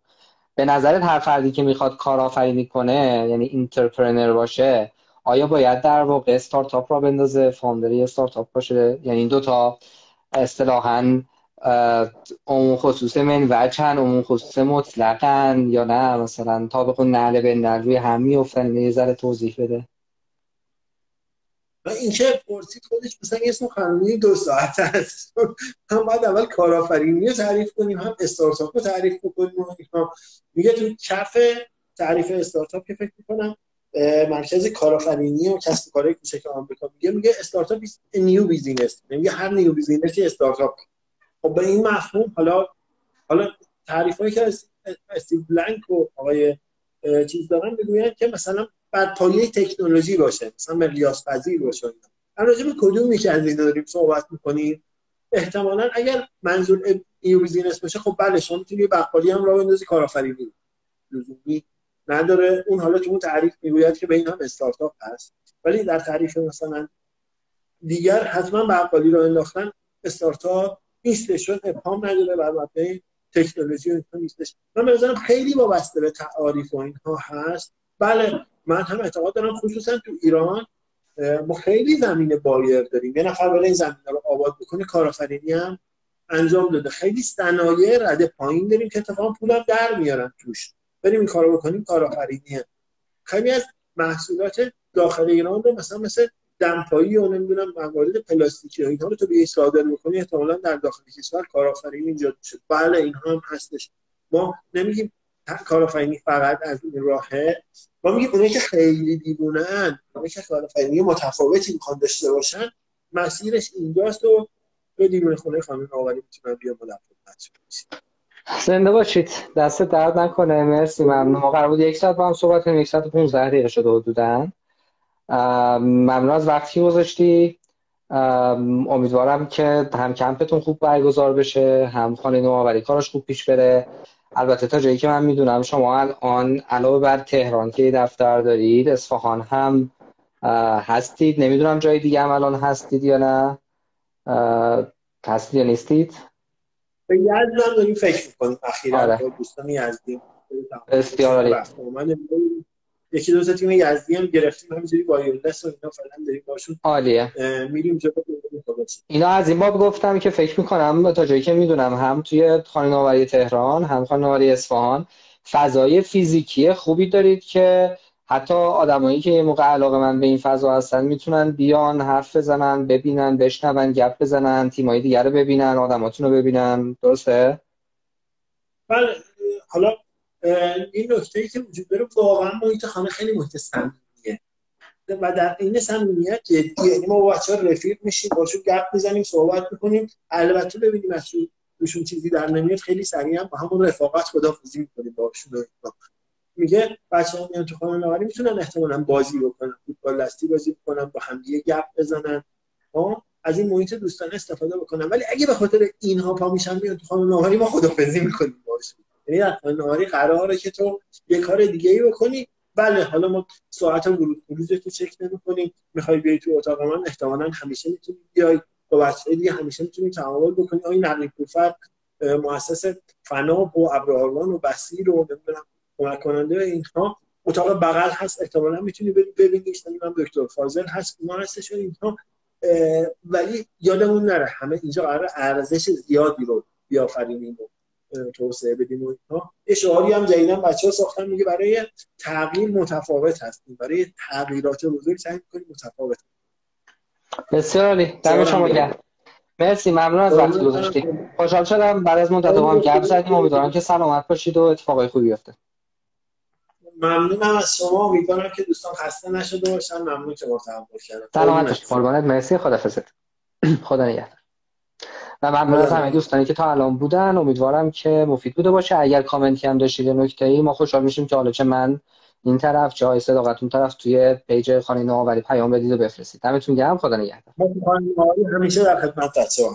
به نظرت هر فردی که می‌خواد کارآفرینی کنه یعنی entrepreneur باشه آیا باید در واقع استارتاپ راه بندازه founder استارتاپ باشه؟ یعنی این دوتا اصطلاحا عموم خصوص من وجهن عموم خصوص مطلقن یا نه؟ مثلا تا بخون نعله به روی هم میفتن یه ذره توضیح بده. و این که پرسید خودش مثلا یه قانونی دو ساعت هست هم باید اول کارآفرینی رو تعریف کنیم هم استارتاپ رو تعریف کنیم میگه تو کف تعریف استارتاپ که فکر می‌کنم مرکز کارآفرینی و کسب کارهای کوچک آمریکا میگه میگه استارتاپ new business میگه هر new business ی استارتاپ. خب به این مفهوم حالا حالا تعریف هایی که استیو بلانک و آقای چیز دارن می‌گوین که مثلا بر پایه تکنولوژی باشه مثلا مقیاس پذیر باشه راجع به کدوم یکی از اینا داریم صحبت می‌کنیم؟ احتمالا اگر منظور new business باشه خب بله شما می‌تونی بقالی هم راه بندازی کارآفرینی. لزومی نداره. اون حالا تو اون تعریف می‌گوید که بین هم استارتاپ هست. ولی در تعریف مثلا دیگر حتما بقالی راه انداختن استارتاپ نیستش چون ابهام نداره بر مبنای تکنولوژی و نیستش. من به خیلی وابسته به تعاریف و اینها هست. بله من هم اعتقاد دارم خصوصا تو ایران ما خیلی زمین بایر داریم. یه نفر برای این زمین رو آباد بکنه کارآفرینی هم انجام داده. خیلی صنایع رده پایین داریم که اتفاقا پولم در میارن توش. بریم این کارو بکنیم کارآفرینی خیلی از محصولات داخل ایران رو مثلا مثل دمپایی و نمی‌دونم موارد پلاستیکی و اینها رو تو بیای صادر بکنی احتمالا در داخل کشور کارآفرینی اینجا میشه. بله اینها هم هستش. ما نمیگیم کارآفرینی فقط از این راهه. ما میگیم اونایی که خیلی دیوونه ان اونایی که کارآفرینی متفاوتی می‌خوان داشته باشن مسیرش اینجاست و به دیوونه خونه خانم آوری می‌تونن بیا مدفع زنده باشید. دست درد نکنه. مرسی ممنون. ما قرار بود یک ساعت با هم صحبت کنیم. یک ساعت 15 دقیقه شده حدودا. ممنون از وقتی گذاشتی. امیدوارم که هم کمپتون خوب برگزار بشه هم خانه نوآوری کارش خوب پیش بره. البته تا جایی که من می‌دونم شما الان علاوه بر تهران که دفتر دارید اصفهان هم هستید. نمی‌دونم جای دیگه هم الان هستید یا نه. هستید یا نیستید؟ به یزد داریم فکر می‌کنیم اخیرا. آره. دوستان یزدی. بسیار عالی. یکی دو تیم یزدی هم گرفتیم همینجوری وایرلس و اینا فعلا داریم باشون. عالیه. میریم اینا از این باب گفتم که فکر می‌کنم تا جایی که می‌دونم هم توی خانه تهران هم خانه اصفهان فضای فیزیکی خوبی دارید که حتی آدمایی که یه موقع علاقه من به این فضا هستن می‌تونن بیان حرف بزنن ببینن بشنون گپ بزنن تیمایی دیگر رو ببینن آدماتون رو ببینن. درسته؟ بله حالا این نکته ای که وجود داره واقعا محیط خانه خیلی محیط صمیمیه. و در این صمیمیت جدیه. یعنی ما بچه ها رفیق میشیم باشون گپ می‌زنیم صحبت می‌کنیم. البته ببینیم از توشون چیزی در نمیاد خیلی سریع هم با همون رفاقت خدافظی می‌کنیم باشون میگه بچه ها میان تو خانه نواری می‌تونن احتمالا بازی بکنن فوتبال دستی بازی بکنن با همدیگه گپ بزنن. از این محیط دوستانه استفاده بکنن. ولی اگه به خاطر اینها پا میشن میان تو خانه نواری ما خدافظی می‌کنیم باشون یعنی در قراره که تو یه کار دیگه ای بکنی. بله حالا ما ساعت ورود خروج تو چک نمی‌کنیم. می‌خوای بیای تو اتاق من احتمالاً همیشه می‌تونی بیای. با بچه‌های دیگه همیشه می‌تونی تعامل بکنی. آقای نقلی پورفر مؤسس فناب و ابراهرمان و بسیر و نمی‌دونم کمک کننده اینها. اتاق بغل هست احتمالاً می‌تونی ببینیش. من دکتر فاضل هست ما هستش اینها. ولی یادمون نره همه اینجا قرار ارزش زیادی رو بیافرینیم. توسعه بدیم و اینها یه شعاری هم جدیدن بچه ها ساختن میگه برای تغییر متفاوت هستیم. برای تغییرات بزرگ سعی کنیم متفاوت. بسیار عالی. دم شما گرم. مرسی. ممنون از وقتی گذاشتی. خوشحال شدم بعد از مدت هم گپ زدیم. امیدوارم که سلامت باشید و اتفاقای خوبی بیفته. ممنونم از شما. امیدوارم که دوستان خسته نشده باشن. ممنون که با تحمل کردن. سلامت باشید. قربانت. مرسی. خدافظت خدا نگهدار. و ممنون از همه دوستانی که تا الان بودن امیدوارم که مفید بوده باشه. اگر کامنتی هم داشتید نکته ای ما خوشحال میشیم که حالا چه من این طرف جای صداقتون طرف توی پیج خانه نوآوری پیام بدید و بفرستید. دمتون گرم. خدا نگهدار. همیشه در خدمت بچه‌ها